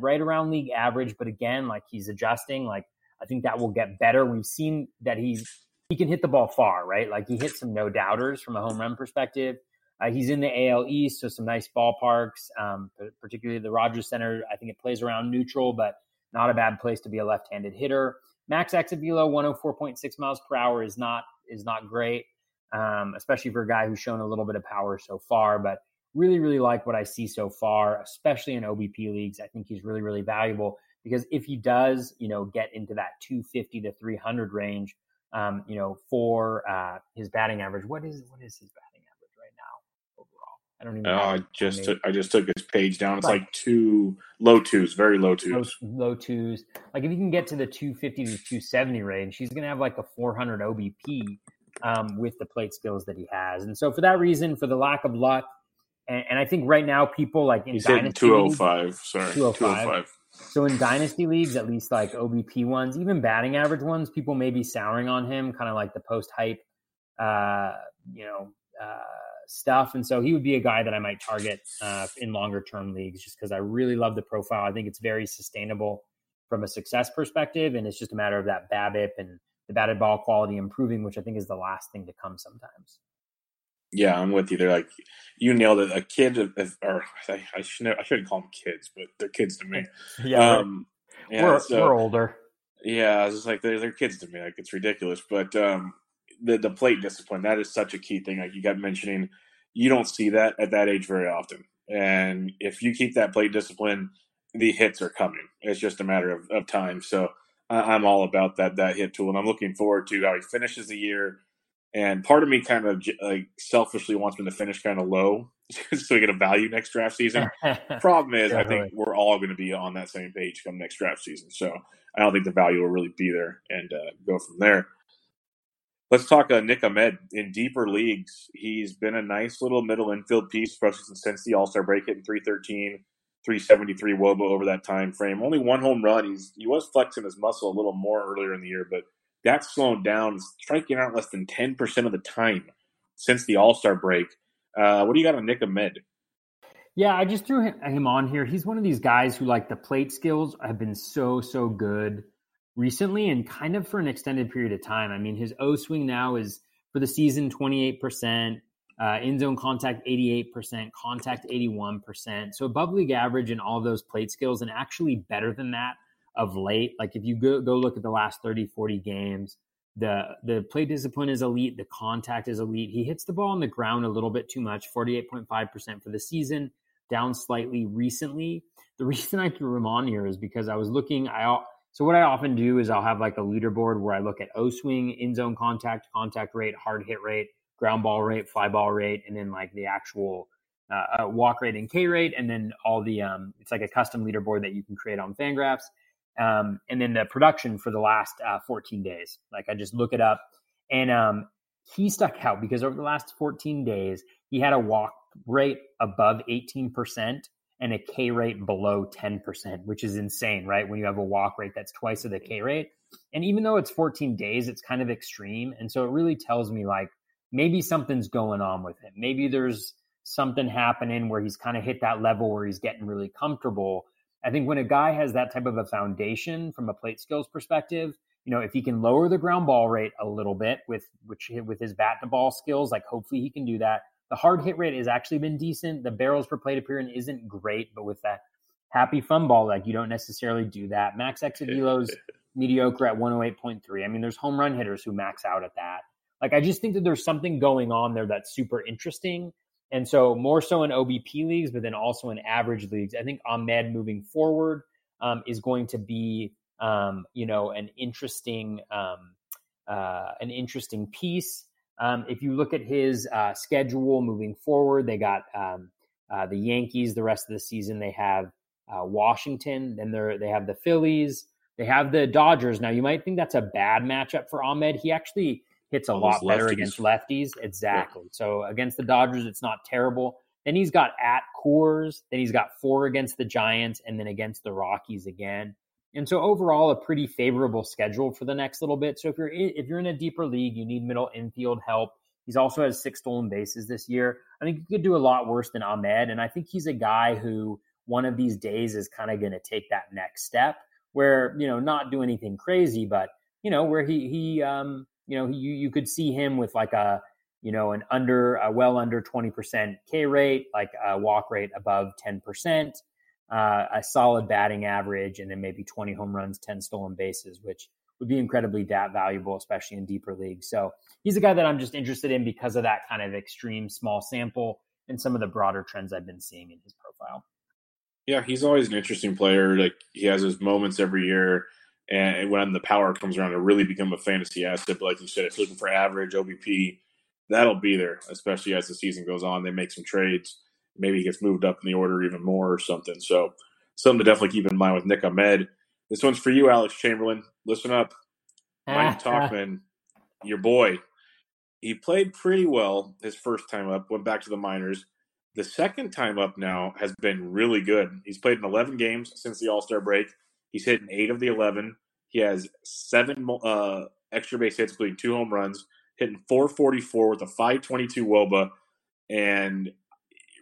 right around league average. But again, like he's adjusting. Like I think that will get better. We've seen that he's he can hit the ball far, right? Like he hit some no doubters from a home run perspective. Uh, he's in the AL East, so some nice ballparks, um, particularly the Rogers Center. I think it plays around neutral, but not a bad place to be a left-handed hitter. Max exit velo 104.6 miles per hour is not is not great, um, especially for a guy who's shown a little bit of power so far. But really, really like what I see so far, especially in OBP leagues. I think he's really, really valuable because if he does, you know, get into that 250 to 300 range, um, you know, for uh, his batting average, what is what is his batting average right now overall? I don't even. Oh, I just took, I just took his page down. It's like two low twos, very low twos, low, low twos. Like if you can get to the 250 to 270 range, he's going to have like a 400 OBP um, with the plate skills that he has. And so for that reason, for the lack of luck and, and I think right now people like in He's hitting 205. Leagues, sorry. 205. 205. So in dynasty leagues, at least like OBP ones, even batting average ones, people may be souring on him, kind of like the post hype, uh, you know, uh, stuff. And so he would be a guy that I might target uh, in longer term leagues, just because I really love the profile. I think it's very sustainable from a success perspective, and it's just a matter of that BABIP and the batted ball quality improving, which I think is the last thing to come sometimes. Yeah, I'm with you. They're like, you nailed it. A kid, or I, I shouldn't, I shouldn't call them kids, but they're kids to me. Yeah, um, we're, yeah, we're, so, we're, older. Yeah, I was just like, they're, they're kids to me. Like it's ridiculous. But um, the the plate discipline that is such a key thing. Like you got mentioning, you don't see that at that age very often. And if you keep that plate discipline, the hits are coming. It's just a matter of, of time. So I'm all about that that hit tool, and I'm looking forward to how he finishes the year and part of me kind of like selfishly wants him to finish kind of low so we get a value next draft season. Problem is, I think we're all going to be on that same page come next draft season. So I don't think the value will really be there and uh, go from there. Let's talk uh, Nick Ahmed in deeper leagues. He's been a nice little middle infield piece, especially since the All Star break, hitting 313, 373 Woba over that time frame. Only one home run. He's he was flexing his muscle a little more earlier in the year, but that's slowed down, striking out less than 10% of the time since the All Star break. Uh, what do you got on Nick Ahmed? Yeah, I just threw him on here. He's one of these guys who, like, the plate skills have been so, so good recently and kind of for an extended period of time. I mean, his O swing now is for the season 28%, uh, in zone contact 88%, contact 81%. So above league average in all those plate skills and actually better than that of late. Like if you go, go look at the last 30, 40 games, the the play discipline is elite, the contact is elite. He hits the ball on the ground a little bit too much, 48.5% for the season, down slightly recently. The reason I threw him on here is because I was looking I so what I often do is I'll have like a leaderboard where I look at O swing, in zone contact, contact rate, hard hit rate, ground ball rate, fly ball rate, and then like the actual uh, uh, walk rate and K rate, and then all the um, it's like a custom leaderboard that you can create on Fangraphs, um, and then the production for the last uh, 14 days. Like I just look it up, and um, he stuck out because over the last 14 days he had a walk rate above 18 percent and a K rate below 10%, which is insane, right? When you have a walk rate that's twice of the K rate. And even though it's 14 days, it's kind of extreme. And so it really tells me like maybe something's going on with him. Maybe there's something happening where he's kind of hit that level where he's getting really comfortable. I think when a guy has that type of a foundation from a plate skills perspective, you know, if he can lower the ground ball rate a little bit with which with his bat to ball skills, like hopefully he can do that. The hard hit rate has actually been decent. The barrels per plate appearance isn't great, but with that happy fun ball, like you don't necessarily do that. Max exit velo's mediocre at 108.3. I mean, there's home run hitters who max out at that. Like I just think that there's something going on there that's super interesting. And so more so in OBP leagues, but then also in average leagues. I think Ahmed moving forward um, is going to be, um, you know, an interesting, um, uh, an interesting piece. Um, if you look at his uh, schedule moving forward, they got um, uh, the Yankees the rest of the season. They have uh, Washington, then they they have the Phillies, they have the Dodgers. Now you might think that's a bad matchup for Ahmed. He actually hits a All lot better against lefties. Exactly. Yeah. So against the Dodgers, it's not terrible. Then he's got at Coors. Then he's got four against the Giants, and then against the Rockies again. And so overall, a pretty favorable schedule for the next little bit. So if you're if you're in a deeper league, you need middle infield help. He's also has six stolen bases this year. I think he could do a lot worse than Ahmed, and I think he's a guy who one of these days is kind of going to take that next step, where you know not do anything crazy, but you know where he he um you know you you could see him with like a you know an under a well under twenty percent K rate, like a walk rate above ten percent uh, a solid batting average, and then maybe 20 home runs, 10 stolen bases, which would be incredibly that valuable, especially in deeper leagues. So he's a guy that I'm just interested in because of that kind of extreme small sample and some of the broader trends I've been seeing in his profile. Yeah, he's always an interesting player. Like he has his moments every year, and when the power comes around, to really become a fantasy asset. But like you said, it's looking for average OBP. That'll be there, especially as the season goes on. They make some trades maybe he gets moved up in the order even more or something. So something to definitely keep in mind with Nick Ahmed. This one's for you, Alex Chamberlain. Listen up. Mike Tauchman, your boy. He played pretty well his first time up, went back to the minors. The second time up now has been really good. He's played in 11 games since the All Star break. He's hit in eight of the 11. He has seven uh, extra base hits, including two home runs, hitting 444 with a 522 Woba. And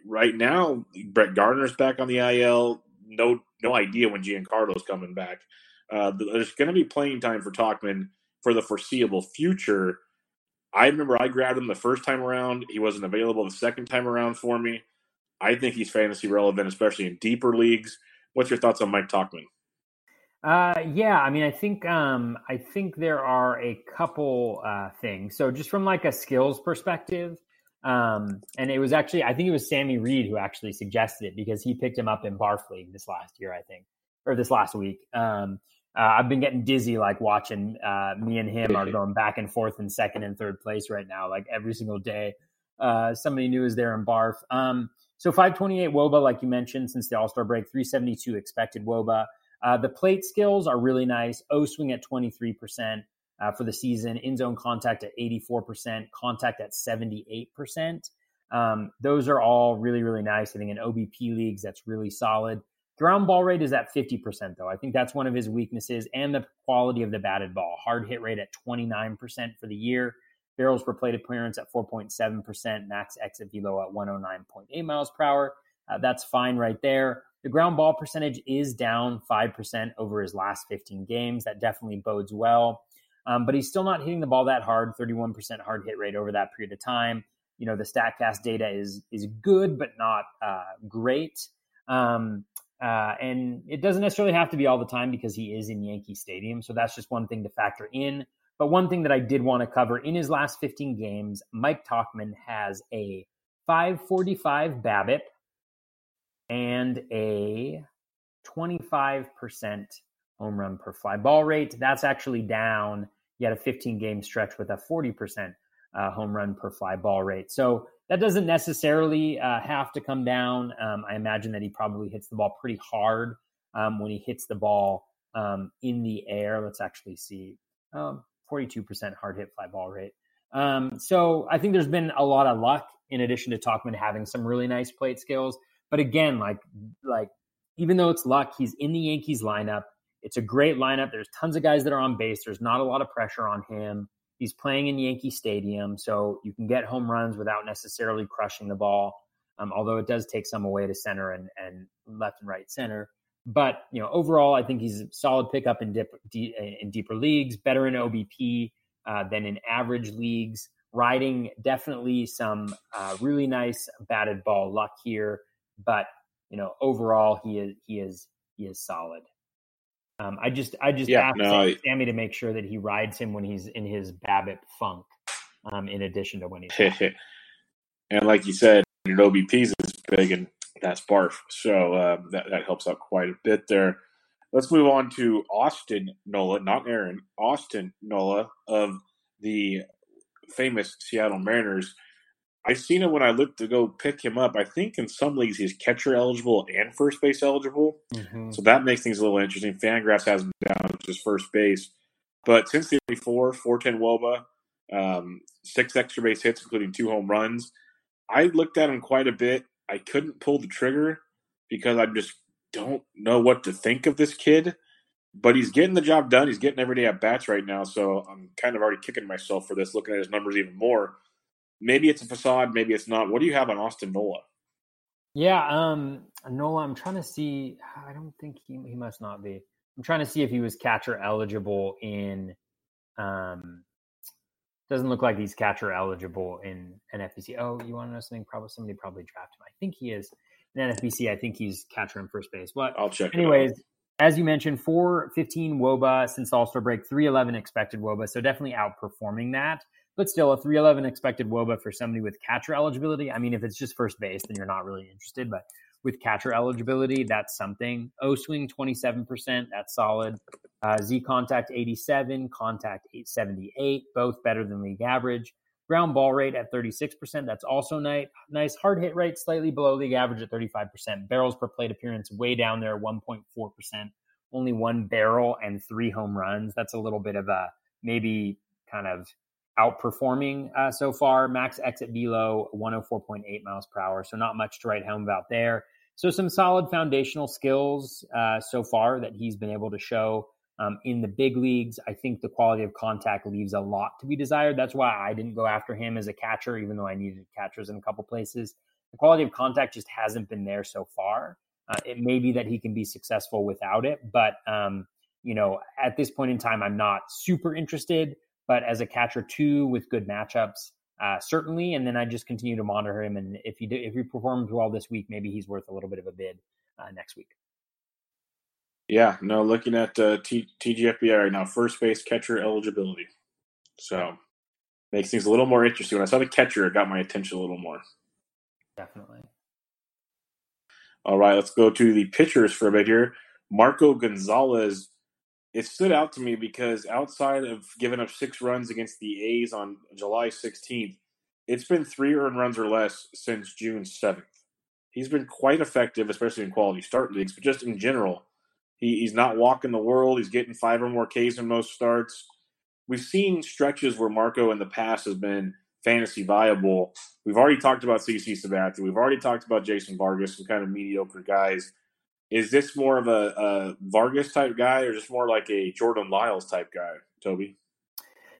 right now, Brett Gardner's back on the IL. No, no idea when Giancarlo's coming back. Uh, there's going to be playing time for Tauchman for the foreseeable future. I remember I grabbed him the first time around. He wasn't available the second time around for me. I think he's fantasy relevant, especially in deeper leagues. What's your thoughts on Mike Tauchman? Uh, yeah, I mean, I think um, I think there are a couple uh, things. So, just from like a skills perspective, um, and it was actually, I think it was Sammy Reed who actually suggested it because he picked him up in Barf League this last year, I think, or this last week. Um, uh, I've been getting dizzy like watching uh, me and him are going back and forth in second and third place right now, like every single day. Uh, somebody new is there in Barf. Um, so 528 Woba, like you mentioned, since the All Star break, 372 expected Woba. Uh, the plate skills are really nice. O swing at 23% uh, for the season, in zone contact at 84%, contact at 78%. Um, those are all really, really nice. I think in OBP leagues, that's really solid. Ground ball rate is at 50%, though. I think that's one of his weaknesses, and the quality of the batted ball. Hard hit rate at 29% for the year. Barrels per plate appearance at 4.7%. Max exit velo at 109.8 miles per hour. Uh, that's fine right there. The ground ball percentage is down 5% over his last 15 games. That definitely bodes well. Um, but he's still not hitting the ball that hard, 31% hard hit rate over that period of time. You know, the StatCast data is is good, but not uh, great. Um, uh, and it doesn't necessarily have to be all the time because he is in Yankee Stadium. So that's just one thing to factor in. But one thing that I did want to cover in his last 15 games, Mike Tauchman has a 545 BABIP and a 25% home run per fly ball rate. That's actually down. He had a 15 game stretch with a 40% uh, home run per fly ball rate. So that doesn't necessarily uh, have to come down. Um, I imagine that he probably hits the ball pretty hard um, when he hits the ball um, in the air. Let's actually see. 42% um, hard hit fly ball rate. Um, so I think there's been a lot of luck in addition to Tauchman having some really nice plate skills. But again, like like even though it's luck, he's in the Yankees lineup. It's a great lineup. There's tons of guys that are on base. There's not a lot of pressure on him. He's playing in Yankee Stadium, so you can get home runs without necessarily crushing the ball. Um, although it does take some away to center and, and left and right center. But you know, overall, I think he's a solid pickup in, dip, in deeper leagues, better in OBP uh, than in average leagues. Riding definitely some uh, really nice batted ball luck here, but you know, overall, he is he is he is solid. Um, I just I just yeah, asked no, Sammy to make sure that he rides him when he's in his BABIP funk, um, in addition to when he's and like you said, your OBPs is big, and that's barf. So uh, that that helps out quite a bit there. Let's move on to Austin Nola, not Aaron. Austin Nola of the famous Seattle Mariners. I seen him when I looked to go pick him up. I think in some leagues he's catcher eligible and first base eligible. Mm-hmm. So that makes things a little interesting. Fangraphs has him down to his first base. But since the 84, 410 Woba, um, six extra base hits, including two home runs, I looked at him quite a bit. I couldn't pull the trigger because I just don't know what to think of this kid. But he's getting the job done. He's getting every day at bats right now. So I'm kind of already kicking myself for this, looking at his numbers even more maybe it's a facade, maybe it's not. What do you have on Austin Nola? Yeah, um, Nola, I'm trying to see. I don't think he he must not be. I'm trying to see if he was catcher eligible in. Um, doesn't look like he's catcher eligible in NFBC. Oh, you want to know something? Probably somebody probably drafted him. I think he is in NFBC. I think he's catcher in first base. But I'll check. Anyways, as you mentioned, 415 Woba since All Star break, 311 expected Woba. So definitely outperforming that but still a 311 expected woba for somebody with catcher eligibility. I mean, if it's just first base, then you're not really interested, but with catcher eligibility, that's something. O swing 27%, that's solid. Uh, Z contact 87, contact 878, both better than league average. Ground ball rate at 36%, that's also nice. Nice hard hit rate, slightly below league average at 35%. Barrels per plate appearance way down there, 1.4%. Only one barrel and three home runs. That's a little bit of a maybe kind of outperforming uh, so far. Max exit velo 104.8 miles per hour, so not much to write home about there. So some solid foundational skills uh, so far that he's been able to show um, in the big leagues. I think the quality of contact leaves a lot to be desired. That's why I didn't go after him as a catcher, even though I needed catchers in a couple places. The quality of contact just hasn't been there so far. Uh, it may be that he can be successful without it, but um, you know, at this point in time, I'm not super interested but as a catcher too with good matchups, uh, certainly. And then I just continue to monitor him, and if he do, if he performs well this week, maybe he's worth a little bit of a bid uh, next week. Yeah, no, looking at uh, T- TGFBI right now, first base catcher eligibility. So makes things a little more interesting. When I saw the catcher, it got my attention a little more. Definitely. All right, let's go to the pitchers for a bit here. Marco Gonzalez it stood out to me because outside of giving up six runs against the A's on July 16th, it's been three earned runs or less since June 7th. He's been quite effective, especially in quality start leagues, but just in general, he, he's not walking the world. He's getting five or more Ks in most starts. We've seen stretches where Marco in the past has been fantasy viable. We've already talked about CC Sabathia. We've already talked about Jason Vargas, some kind of mediocre guys is this more of a, a, Vargas type guy or just more like a Jordan Lyles type guy, Toby?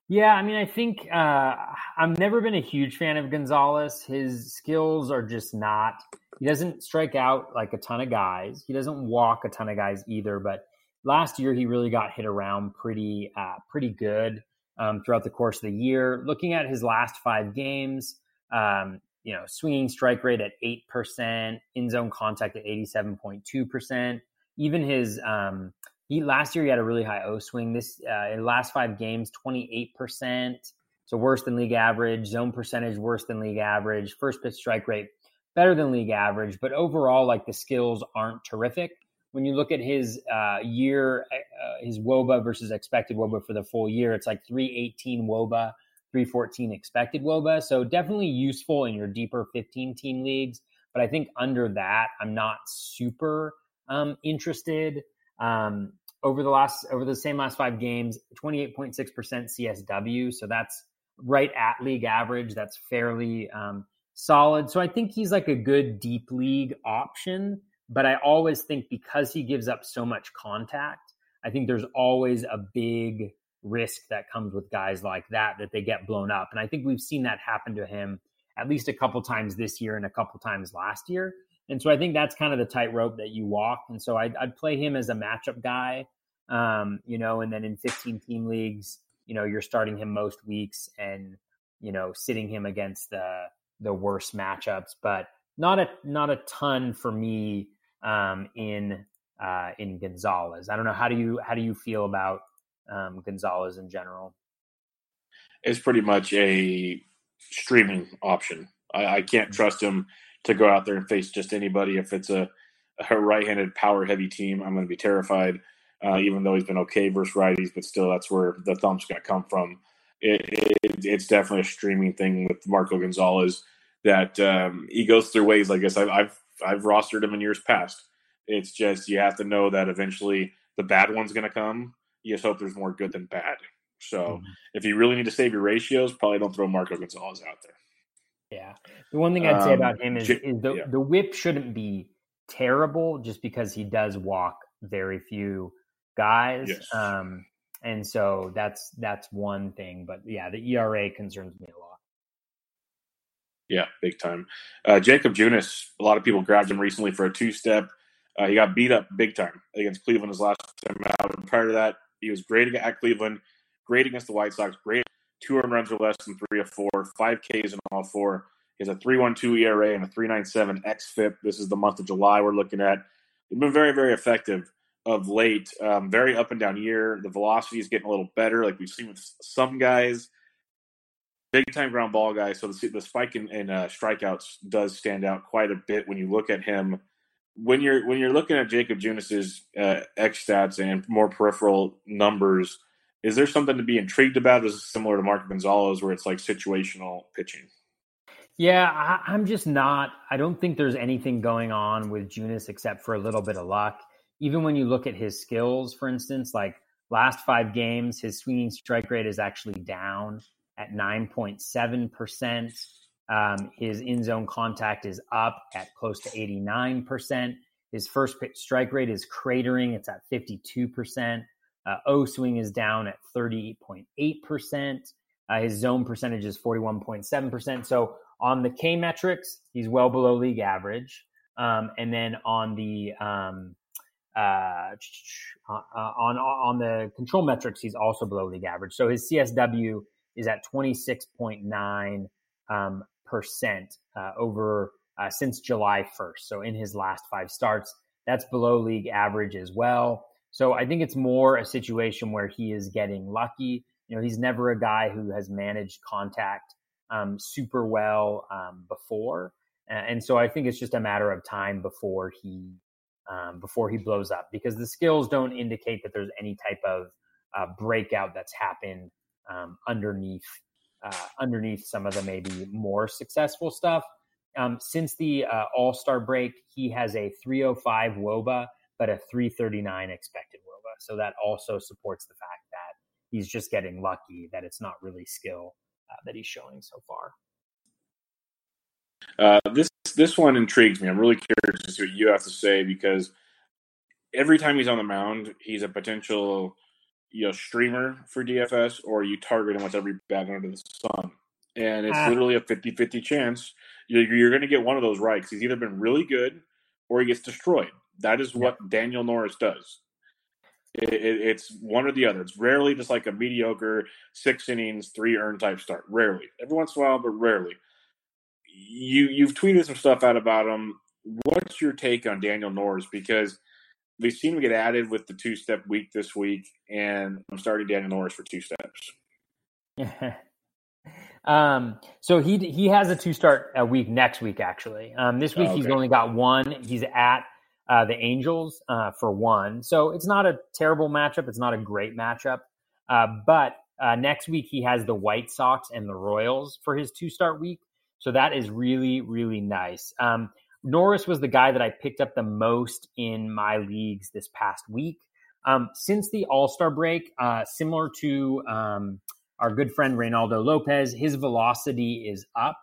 Yeah, I mean, I think uh, I've never been a huge fan of Gonzalez. His skills are just not. He doesn't strike out like a ton of guys. He doesn't walk a ton of guys either. But last year, he really got hit around pretty, uh, pretty good um, throughout the course of the year. Looking at his last five games, um, you know, swinging strike rate at 8%, in zone contact at 87.2%. Even his, um, he last year he had a really high O swing. This, uh, in last five games, 28%. So worse than league average. Zone percentage worse than league average. First pitch strike rate better than league average. But overall, like the skills aren't terrific. When you look at his uh, year, uh, his WOBA versus expected WOBA for the full year, it's like 318 WOBA 314 expected woba. So definitely useful in your deeper 15 team leagues. But I think under that, I'm not super um, interested. Um, over the last over the same last five games, 28.6% CSW. So that's right at league average. That's fairly um, solid. So I think he's like a good deep league option. But I always think because he gives up so much contact, I think there's always a big risk that comes with guys like that that they get blown up. And I think we've seen that happen to him at least a couple times this year and a couple times last year. And so I think that's kind of the tightrope that you walk. And so I'd, I'd play him as a matchup guy, um, you know, and then in 15 team leagues, you know, you're starting him most weeks and, you know, sitting him against the, the worst matchups, but not a, not a ton for me, um, in, uh, in Gonzalez. I don't know. How do you, how do you feel about, um, Gonzalez in general? It's pretty much a streaming option. I, I can't mm-hmm. trust him to go out there and face just anybody. If it's a, a right-handed, power-heavy team, I'm going to be terrified. Uh, even though he's been okay versus righties, but still, that's where the thump's going to come from. It, it, it's definitely a streaming thing with Marco Gonzalez that um, he goes through ways. I guess I've, I've I've rostered him in years past. It's just you have to know that eventually the bad one's going to come. You just hope there's more good than bad. So mm-hmm. if you really need to save your ratios, probably don't throw Marco Gonzalez out there. Yeah. The one thing I'd say um, about him is, is the, yeah. the whip shouldn't be terrible just because he does walk very few guys. Yes. Um, and so that's that's one thing. But yeah, the ERA concerns me a lot. Yeah, big time. Uh, Jakob Junis, a lot of people grabbed him recently for a two step. Uh, he got beat up big time against Cleveland his last time out. And prior to that, he was great at Cleveland, great against the White Sox, great two home runs or less than three or four, five Ks in all four. He has a 3.12 ERA and a 3.97 xFIP. This is the month of July we're looking at. He's been very, very effective of late. Um, very up and down year. The velocity is getting a little better, like we've seen with some guys. Big time ground ball guy. So the, the spike in, in uh, strikeouts does stand out quite a bit when you look at him. When you're when you're looking at Jakob Junis's uh, X stats and more peripheral numbers, is there something to be intrigued about? Is similar to Marco Gonzalez, where it's like situational pitching? Yeah, I, am just not. I don't think there's anything going on with Junis except for a little bit of luck. Even when you look at his skills, for instance, like last five games, his swinging strike rate is actually down at 9.7%. Um, his in zone contact is up at close to 89%. His first pitch strike rate is cratering, it's at 52%. Uh, o swing is down at 38.8%. Uh, his zone percentage is 41.7%. So on the K metrics, he's well below league average. Um, and then on the um, uh, uh, on on the control metrics, he's also below league average. So his CSW is at 26.9 um, percent uh, over uh, since July 1st. So in his last five starts, that's below league average as well. So I think it's more a situation where he is getting lucky. You know, he's never a guy who has managed contact um, super well um, before, and so I think it's just a matter of time before he um, before he blows up because the skills don't indicate that there's any type of uh, breakout that's happened um, underneath uh, underneath some of the maybe more successful stuff. Um, since the uh, All Star break, he has a 305 WOBA but a 339 expected WOBA. So that also supports the fact that he's just getting lucky that it's not really skill uh, that he's showing so far. Uh, this this one intrigues me. I'm really curious to see what you have to say because every time he's on the mound, he's a potential you know streamer for DFS, or you target him with every bat under the sun, and it's ah. literally a 50-50 chance you're, you're going to get one of those right because he's either been really good or he gets destroyed. That is what yeah. Daniel Norris does. It, it, it's one or the other. It's rarely just like a mediocre six innings, three earned type start. Rarely. Every once in a while, but rarely. You you've tweeted some stuff out about him. What's your take on Daniel Norris? Because we've seen him get added with the two step week this week, and I'm starting Daniel Norris for two steps. um, so he he has a two start a week next week actually. Um, this week oh, okay. he's only got one. He's at uh, the Angels uh, for one. So it's not a terrible matchup. It's not a great matchup. Uh, but Uh, next week, he has the White Sox and the Royals for his two start week. So that is really, really nice. Um, Norris was the guy that I picked up the most in my leagues this past week. Um, since the All Star break, uh, similar to um, our good friend Reynaldo Lopez, his velocity is up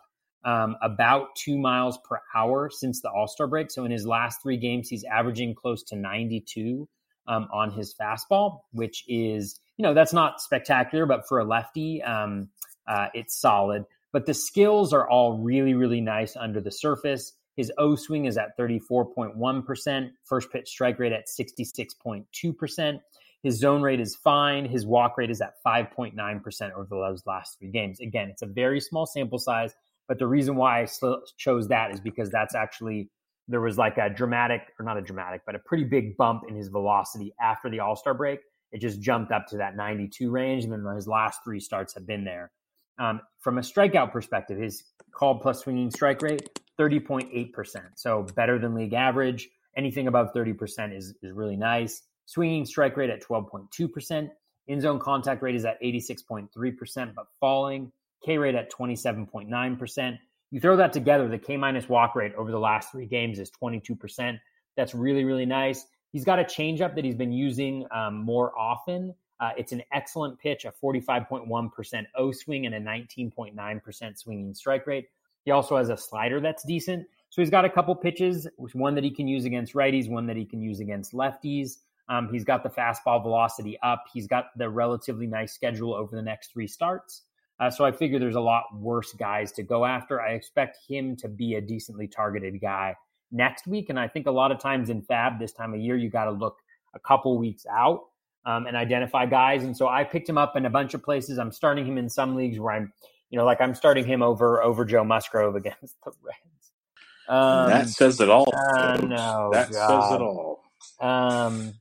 um, about two miles per hour since the All Star break. So in his last three games, he's averaging close to 92 um, on his fastball, which is, you know, that's not spectacular, but for a lefty, um, uh, it's solid. But the skills are all really, really nice under the surface. His O swing is at 34.1%, first pitch strike rate at 66.2%. His zone rate is fine. His walk rate is at 5.9% over those last three games. Again, it's a very small sample size, but the reason why I chose that is because that's actually, there was like a dramatic, or not a dramatic, but a pretty big bump in his velocity after the All Star break. It just jumped up to that 92 range, and then his last three starts have been there. Um, from a strikeout perspective, his called plus swinging strike rate, 30.8%. So better than league average. Anything above 30% is, is really nice. Swinging strike rate at 12.2%. In zone contact rate is at 86.3%, but falling. K rate at 27.9%. You throw that together, the K minus walk rate over the last three games is 22%. That's really, really nice. He's got a changeup that he's been using um, more often. Uh, it's an excellent pitch, a 45.1% O swing and a 19.9% swinging strike rate. He also has a slider that's decent. So he's got a couple pitches, one that he can use against righties, one that he can use against lefties. Um, he's got the fastball velocity up. He's got the relatively nice schedule over the next three starts. Uh, so I figure there's a lot worse guys to go after. I expect him to be a decently targeted guy next week. And I think a lot of times in FAAB this time of year, you got to look a couple weeks out um, and identify guys. And so I picked him up in a bunch of places. I'm starting him in some leagues where I'm, you know, like I'm starting him over over Joe Musgrove against the Reds. Um, that says it all. Uh, no, that God. says it all. Um,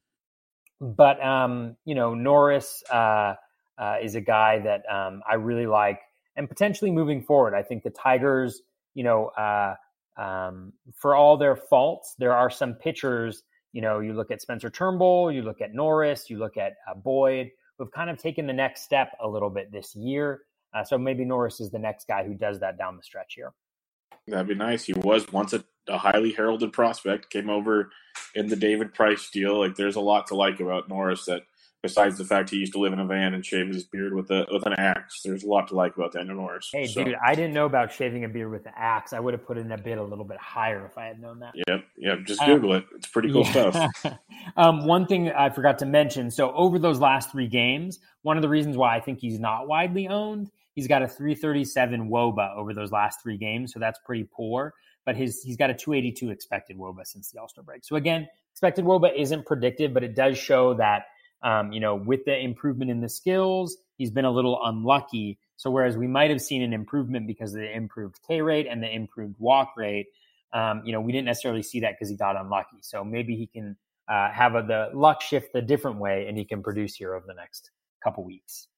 but um, you know, Norris uh, uh, is a guy that um, I really like, and potentially moving forward, I think the Tigers, you know, uh, um, for all their faults, there are some pitchers you know, you look at Spencer Turnbull, you look at Norris, you look at uh, Boyd, who've kind of taken the next step a little bit this year. Uh, so maybe Norris is the next guy who does that down the stretch here. That'd be nice. He was once a, a highly heralded prospect, came over in the David Price deal. Like, there's a lot to like about Norris that besides the fact he used to live in a van and shave his beard with a with an axe. There's a lot to like about Daniel Norris. Hey, so. dude, I didn't know about shaving a beard with an axe. I would have put in a bid a little bit higher if I had known that. Yep, yep. Just Google um, it. It's pretty cool yeah. stuff. um, one thing I forgot to mention. So over those last three games, one of the reasons why I think he's not widely owned, he's got a 337 WOBA over those last three games, so that's pretty poor. But his he's got a 282 expected WOBA since the All Star break. So again, expected WOBA isn't predictive, but it does show that um, you know, with the improvement in the skills, he's been a little unlucky. So whereas we might have seen an improvement because of the improved K rate and the improved walk rate, um, you know, we didn't necessarily see that because he got unlucky. So maybe he can uh, have a, the luck shift a different way, and he can produce here over the next couple weeks.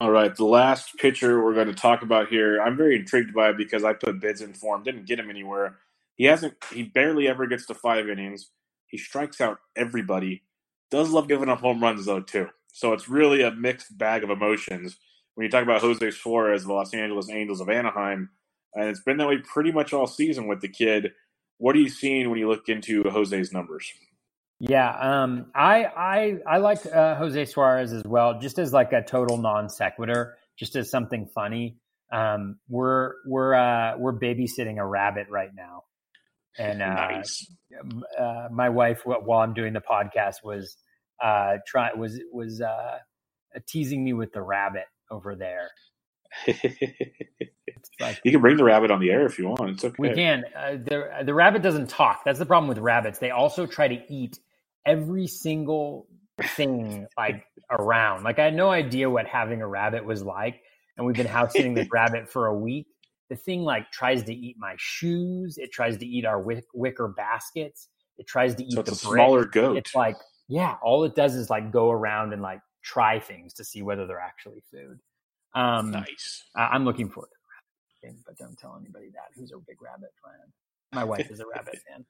All right, the last pitcher we're going to talk about here, I'm very intrigued by it because I put bids in for him, didn't get him anywhere. He hasn't, he barely ever gets to five innings. He strikes out everybody does love giving up home runs though too. So it's really a mixed bag of emotions when you talk about Jose Suarez, the Los Angeles Angels of Anaheim, and it's been that way pretty much all season with the kid. What are you seeing when you look into Jose's numbers? Yeah, um, I I I like uh, Jose Suarez as well, just as like a total non sequitur, just as something funny. Um, we're we're uh, we're babysitting a rabbit right now, and uh, nice. uh, my wife, while I'm doing the podcast, was uh, try was was uh, teasing me with the rabbit over there. like, you can bring the rabbit on the air if you want. It's okay. We can. Uh, the the rabbit doesn't talk. That's the problem with rabbits. They also try to eat every single thing like around. Like I had no idea what having a rabbit was like, and we've been house sitting this rabbit for a week the thing like tries to eat my shoes. It tries to eat our wick- wicker baskets. It tries to eat so the smaller goat. It's like yeah, all it does is like go around and like try things to see whether they're actually food. Um, nice. I- am looking forward to the rabbit but don't tell anybody that. Who's a big rabbit fan? My wife is a rabbit fan.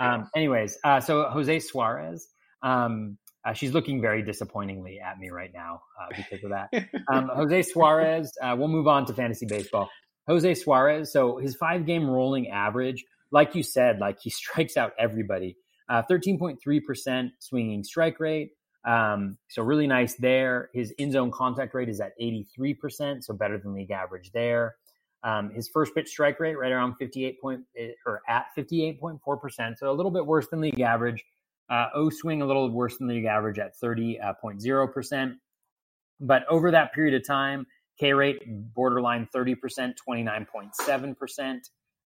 Um, anyways, uh, so Jose Suarez, um, Uh, she's looking very disappointingly at me right now uh, because of that. Um, Jose Suarez, uh, we'll move on to fantasy baseball. Jose Suarez, so his five game rolling average, like you said, like he strikes out everybody. 13.3% uh, swinging strike rate. Um, so really nice there. His in zone contact rate is at 83%, so better than league average there. Um, his first pitch strike rate right around 58 point eh, or at 58.4%, so a little bit worse than league average. Uh, O swing a little worse than league average at 30.0%. But over that period of time, K rate borderline 30%, 29.7%.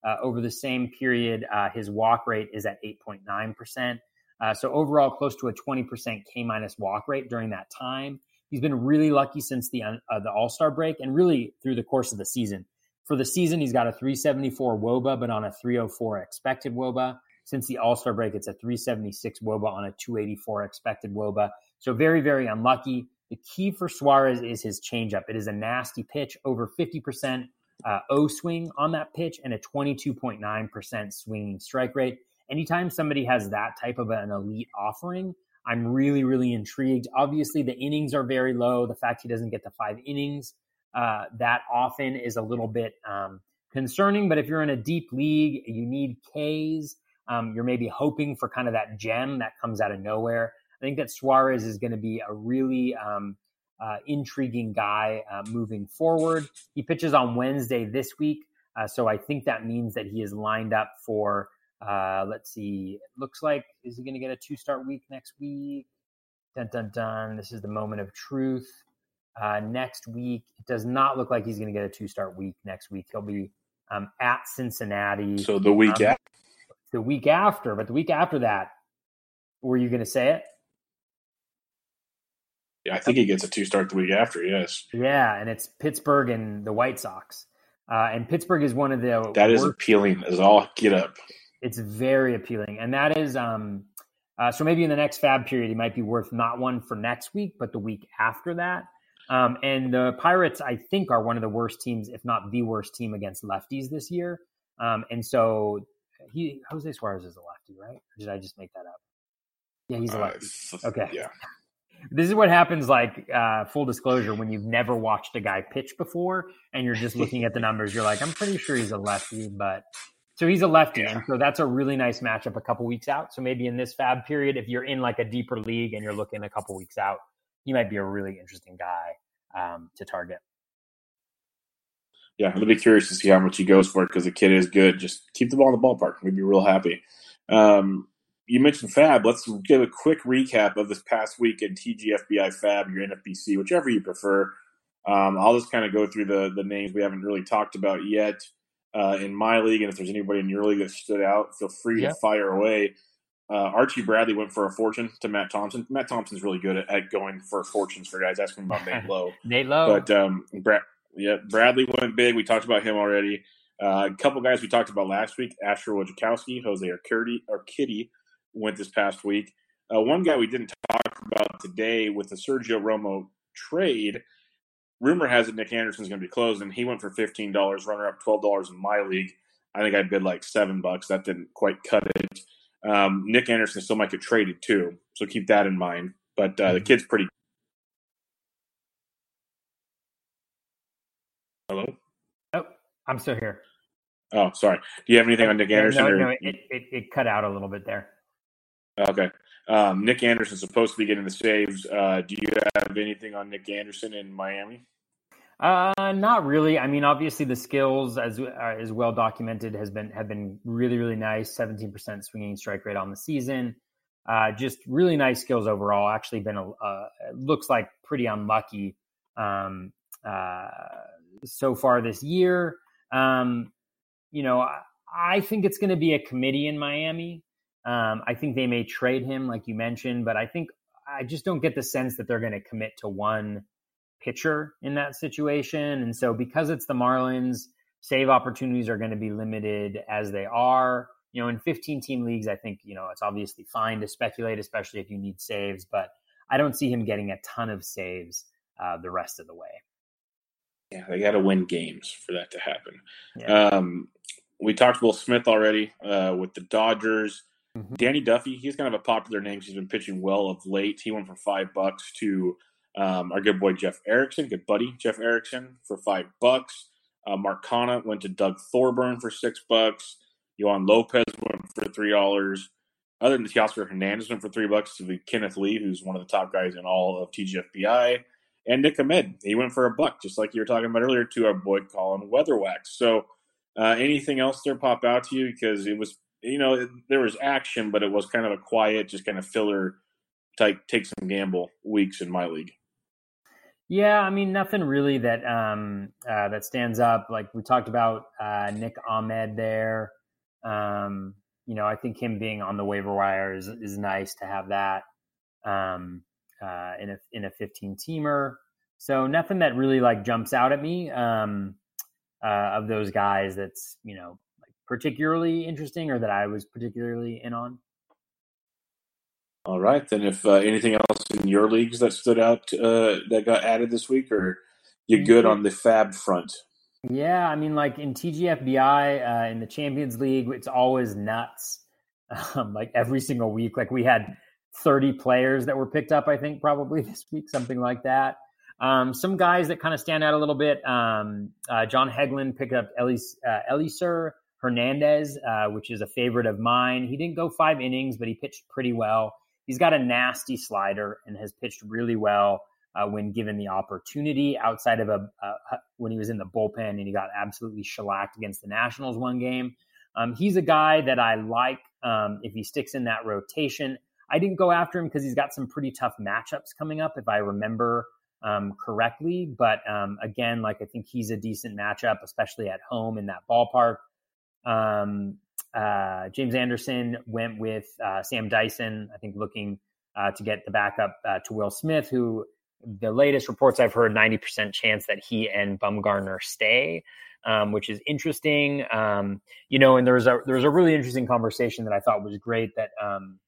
Uh, over the same period, uh, his walk rate is at 8.9%. Uh, so overall, close to a 20% K minus walk rate during that time. He's been really lucky since the uh, the All Star break and really through the course of the season. For the season, he's got a 374 WOBA, but on a 304 expected WOBA. Since the All Star break, it's a 376 WOBA on a 284 expected WOBA. So very, very unlucky. The key for Suarez is his changeup. It is a nasty pitch, over 50% uh, O swing on that pitch, and a 22.9% swinging strike rate. Anytime somebody has that type of an elite offering, I'm really, really intrigued. Obviously, the innings are very low. The fact he doesn't get the five innings uh, that often is a little bit um, concerning. But if you're in a deep league, you need Ks. Um, you're maybe hoping for kind of that gem that comes out of nowhere. I think that Suarez is going to be a really um, uh, intriguing guy uh, moving forward. He pitches on Wednesday this week. Uh, so I think that means that he is lined up for, uh, let's see, it looks like, is he going to get a two start week next week? Dun, dun, dun. This is the moment of truth. Uh, next week, it does not look like he's going to get a two start week next week. He'll be um, at Cincinnati. So the week um, after. The week after, but the week after that, were you going to say it? Yeah, I think he gets a two start the week after. Yes. Yeah, and it's Pittsburgh and the White Sox. Uh, and Pittsburgh is one of the that is appealing as all get up. It's very appealing, and that is um. Uh, so maybe in the next FAAB period, he might be worth not one for next week, but the week after that. Um, and the Pirates, I think, are one of the worst teams, if not the worst team against lefties this year. Um, and so he Jose Suarez is a lefty, right? Or did I just make that up? Yeah, he's a uh, lefty. Uh, okay. Yeah. This is what happens, like uh, full disclosure, when you've never watched a guy pitch before and you're just looking at the numbers. You're like, I'm pretty sure he's a lefty, but so he's a lefty, yeah. and so that's a really nice matchup a couple weeks out. So maybe in this FAAB period, if you're in like a deeper league and you're looking a couple weeks out, he might be a really interesting guy um, to target. Yeah, I'll be curious to see how much he goes for it because the kid is good. Just keep the ball in the ballpark. We'd be real happy. Um, you mentioned FAAB. Let's give a quick recap of this past week in TGFBI FAAB, your NFBC, whichever you prefer. Um, I'll just kind of go through the the names we haven't really talked about yet uh, in my league, and if there's anybody in your league that stood out, feel free to fire away. Uh, Archie Bradley went for a fortune to Matt Thompson. Matt Thompson's really good at, at going for fortunes for guys. Asking about Nate Lowe. Nate Lowe. But um, Brad, yeah, Bradley went big. We talked about him already. Uh, a couple guys we talked about last week: Asher Wojciechowski, Jose Urquidy, or Kitty went this past week. Uh, one guy we didn't talk about today with the Sergio Romo trade. Rumor has it Nick Anderson's going to be closed, and he went for fifteen dollars, runner up twelve dollars in my league. I think I bid like seven bucks. That didn't quite cut it. Um, Nick Anderson still might get traded too, so keep that in mind. But uh, the mm-hmm. kid's pretty. Hello. Oh, I'm still here. Oh, sorry. Do you have anything on Nick Anderson? No, or... no, it, it, it, cut out a little bit there. Okay. Um, Nick Anderson's supposed to be getting the saves. Uh, do you have anything on Nick Anderson in Miami? Uh, not really. I mean, obviously the skills as uh, is well documented has been have been really really nice. Seventeen percent swinging strike rate on the season. Uh, just really nice skills overall. Actually, been a looks like pretty unlucky um, uh, so far this year. Um, you know, I, I think it's going to be a committee in Miami. Um, I think they may trade him, like you mentioned, but I think I just don't get the sense that they're going to commit to one pitcher in that situation. And so because it's the Marlins, save opportunities are going to be limited as they are. You know, in 15 team leagues, I think, you know, it's obviously fine to speculate, especially if you need saves, but I don't see him getting a ton of saves uh, the rest of the way. Yeah, they got to win games for that to happen. Yeah. Um, we talked Will Smith already uh, with the Dodgers. Mm-hmm. Danny Duffy, he's kind of a popular name. He's been pitching well of late. He went for five bucks to um, our good boy Jeff Erickson, good buddy Jeff Erickson, for five bucks. Uh, Mark Canha went to Doug Thorburn for six bucks. Yoan Lopez went for three dollars. Other than Teoscar Hernandez went for three bucks to the Kenneth Lee, who's one of the top guys in all of TGFBI, and Nick Ahmed. He went for a buck, just like you were talking about earlier, to our boy Colin Weatherwax. So, uh, anything else there pop out to you? Because it was, you know, there was action, but it was kind of a quiet, just kind of filler type, take some gamble weeks in my league. Yeah, I mean nothing really that um, uh, that stands up. Like we talked about uh, Nick Ahmed there. Um, you know, I think him being on the waiver wire is, is nice to have that um, uh, in a in a 15 teamer. So nothing that really like jumps out at me um, uh, of those guys that's you know like particularly interesting or that I was particularly in on. All right, then. If uh, anything else in your leagues that stood out uh, that got added this week, or you good on the FAAB front? Yeah, I mean, like in TGFBI uh, in the Champions League, it's always nuts. Um, like every single week, like we had 30 players that were picked up. I think probably this week, something like that. Um, some guys that kind of stand out a little bit. Um, uh, John Hegglund picked up Elis, uh, Hernandez, uh, which is a favorite of mine. He didn't go five innings, but he pitched pretty well he's got a nasty slider and has pitched really well uh, when given the opportunity. Outside of a when he was in the bullpen and he got absolutely shellacked against the Nationals one game. Um, he's a guy that I like um, if he sticks in that rotation. I didn't go after him because he's got some pretty tough matchups coming up, if I remember um, correctly. But um, again, like I think he's a decent matchup, especially at home in that ballpark. Um, uh, James Anderson went with uh, Sam Dyson, I think looking uh, to get the backup uh, to Will Smith, who the latest reports I've heard 90% chance that he and Bumgarner stay, um, which is interesting. Um, you know, and there was a there was a really interesting conversation that I thought was great that um,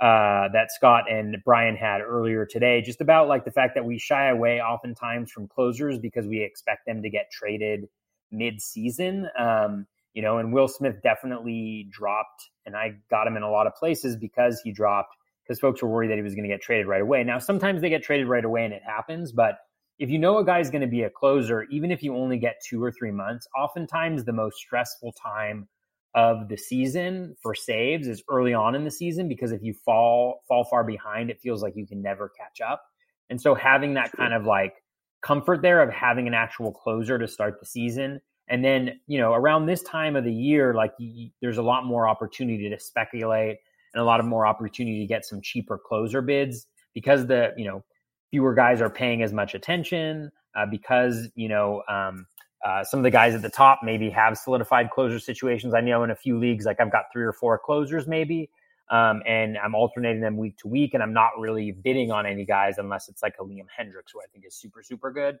uh, that Scott and Brian had earlier today, just about like the fact that we shy away oftentimes from closers because we expect them to get traded mid season. Um, you know, and Will Smith definitely dropped, and I got him in a lot of places because he dropped because folks were worried that he was going to get traded right away. Now, sometimes they get traded right away and it happens, but if you know a guy's going to be a closer, even if you only get two or three months, oftentimes the most stressful time of the season for saves is early on in the season because if you fall fall far behind, it feels like you can never catch up. And so having that kind of like comfort there of having an actual closer to start the season and then, you know, around this time of the year, like y- there's a lot more opportunity to speculate and a lot of more opportunity to get some cheaper closer bids because the, you know, fewer guys are paying as much attention uh, because, you know, um, uh, some of the guys at the top maybe have solidified closer situations. I know in a few leagues, like I've got three or four closers maybe, um, and I'm alternating them week to week, and I'm not really bidding on any guys unless it's like a Liam Hendriks, who I think is super, super good.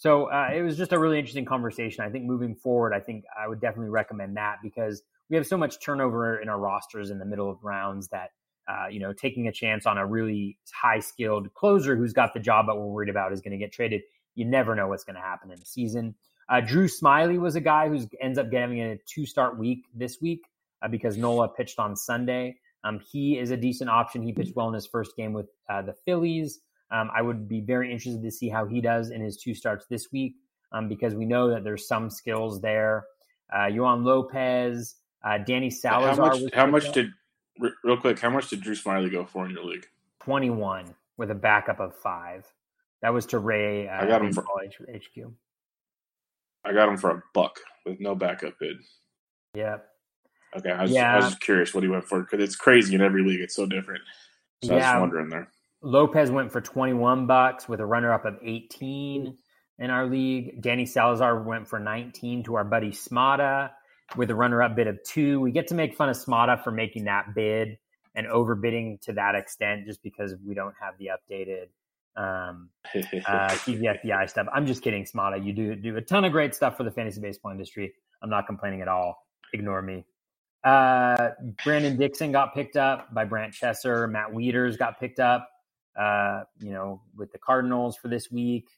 So uh, it was just a really interesting conversation. I think moving forward, I think I would definitely recommend that because we have so much turnover in our rosters in the middle of rounds that uh, you know taking a chance on a really high skilled closer who's got the job that we're worried about is going to get traded. You never know what's going to happen in the season. Uh, Drew Smyly was a guy who ends up getting a two start week this week uh, because Nola pitched on Sunday. Um, he is a decent option. He pitched well in his first game with uh, the Phillies. Um, I would be very interested to see how he does in his two starts this week um, because we know that there's some skills there. Uh, Yoan Lopez, uh, Danny Salazar. How much, how much did, real quick, how much did Drew Smyly go for in your league? 21 with a backup of five. That was to Ray. Uh, I got him for HQ. I got him for a buck with no backup bid. Yeah. Okay, I was, yeah. I was just curious what he went for because it's crazy in every league. It's so different. So yeah. I was wondering there. Lopez went for 21 bucks with a runner up of 18 in our league. Danny Salazar went for 19 to our buddy Smada with a runner up bid of two. We get to make fun of Smada for making that bid and overbidding to that extent just because we don't have the updated um, uh, TGFBI stuff. I'm just kidding, Smada. You do do a ton of great stuff for the fantasy baseball industry. I'm not complaining at all. Ignore me. Uh, Brandon Dixon got picked up by Brant Chesser. Matt Wieters got picked up uh, you know, with the Cardinals for this week.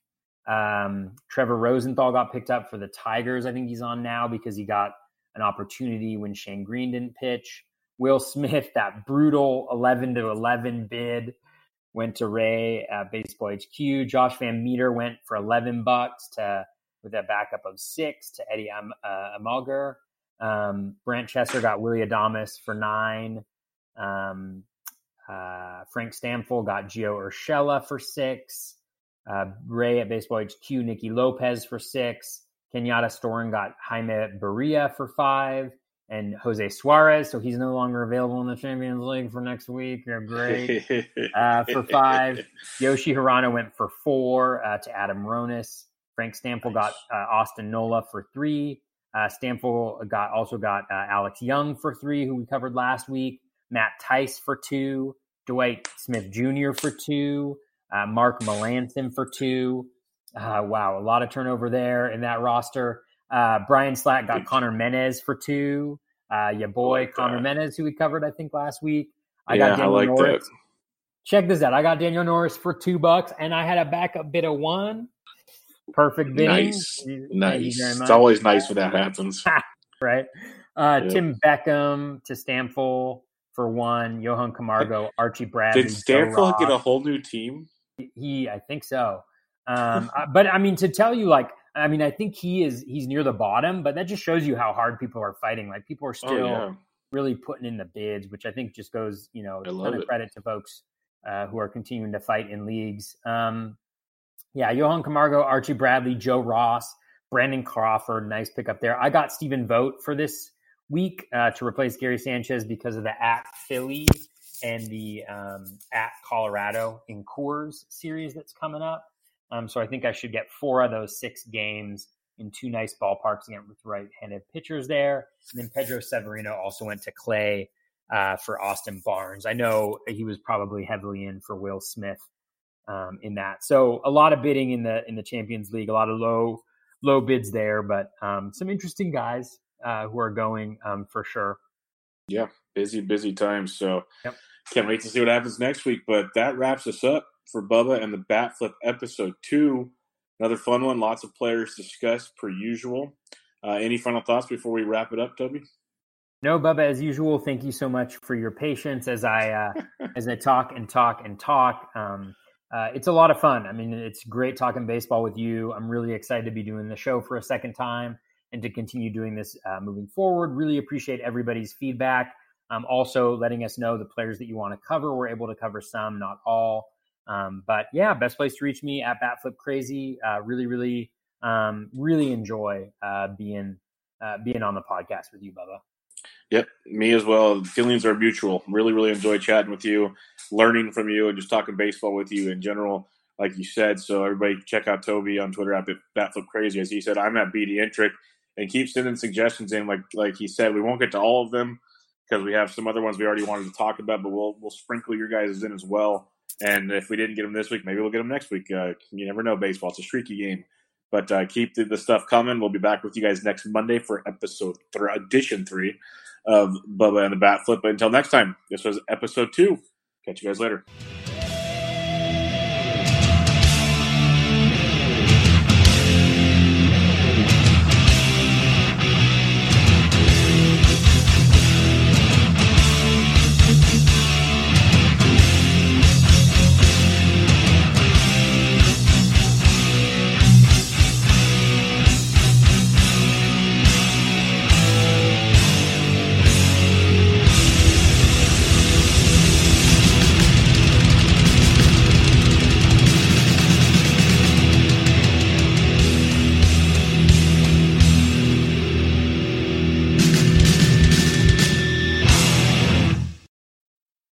Um, Trevor Rosenthal got picked up for the Tigers. I think he's on now because he got an opportunity when Shane Greene didn't pitch. Will Smith, that brutal 11 to 11 bid went to Ray at Baseball HQ. Josh Van Meter went for 11 bucks to with a backup of six to Eddie Am, uh. Um, Brant Chester got Willy Adames for nine. Um, uh, Frank Stampfl got Gio Urshela for six. Uh, Ray at Baseball HQ, Nicky Lopez for six. Kenyatta Storen got Jaime Barria for five. And Jose Suarez, so he's no longer available in the Champions League for next week. You're great. uh, for five. Yoshi Hirano went for four uh, to Adam Ronis. Frank Stampfl got uh, Austin Nola for three. Uh, Stampfl got also got uh, Alex Young for three, who we covered last week. Matt Tice for two. Dwight Smith Jr. for two. Uh, Mark Melancon for two. Uh, wow, a lot of turnover there in that roster. Uh, Brian Slack got Conner Menez for two. Uh, your boy like Conner Menez, who we covered, I think, last week. I yeah, got Daniel I like Norris. That. Check this out. I got Daniel Norris for two bucks, and I had a backup bid of one. Perfect bidding. Nice, nice. It's always nice when that happens, right? Uh, yeah. Tim Beckham to Stampfl for one. Johan Camargo, Archie Bradley. Did Stampfl get a whole new team? He, I think so. Um, but I mean, to tell you, like, I mean, I think he is he's near the bottom, but that just shows you how hard people are fighting. Like, people are oh, still oh, yeah. really putting in the bids, which I think just goes, you know, a ton of credit to folks uh, who are continuing to fight in leagues. Um, yeah, Johan Camargo, Archie Bradley, Joe Ross, Brandon Crawford, nice pickup there. I got Stephen Vogt for this week uh, to replace Gary Sanchez because of the at Philly and the um, at Colorado in Coors series that's coming up. Um, so I think I should get four of those six games in two nice ballparks again with right-handed pitchers there. And then Pedro Severino also went to Clay uh, for Austin Barnes. I know he was probably heavily in for Will Smith um, in that. So a lot of bidding in the in the Champions League, a lot of low low bids there, but um, some interesting guys uh, who are going um, for sure. Yeah, busy, busy times. So yep. can't wait to see what happens next week. But that wraps us up for Bubba and the Bat Flip episode two. Another fun one. Lots of players discussed per usual. Uh, any final thoughts before we wrap it up, Toby? No, Bubba. As usual, thank you so much for your patience as I uh, as I talk and talk and talk. Um, uh, it's a lot of fun. I mean, it's great talking baseball with you. I'm really excited to be doing the show for a second time and to continue doing this uh, moving forward. Really appreciate everybody's feedback. Um, also, letting us know the players that you want to cover. We're able to cover some, not all. Um, but yeah, best place to reach me at Batflip Crazy. Uh, really, really, um, really enjoy uh, being uh, being on the podcast with you, Bubba. Yep, me as well. Feelings are mutual. Really, really enjoy chatting with you, learning from you, and just talking baseball with you in general. Like you said, so everybody check out Toby on Twitter at Batflip Crazy. As he said, I'm at BD Intric and keep sending suggestions in. Like like he said, we won't get to all of them because we have some other ones we already wanted to talk about, but we'll we'll sprinkle your guys in as well. And if we didn't get them this week, maybe we'll get them next week. Uh, you never know, baseball. It's a streaky game. But uh, keep the, the, stuff coming. We'll be back with you guys next Monday for episode th- edition three of Bubba and the Bat Flip. But until next time, this was episode two. Catch you guys later.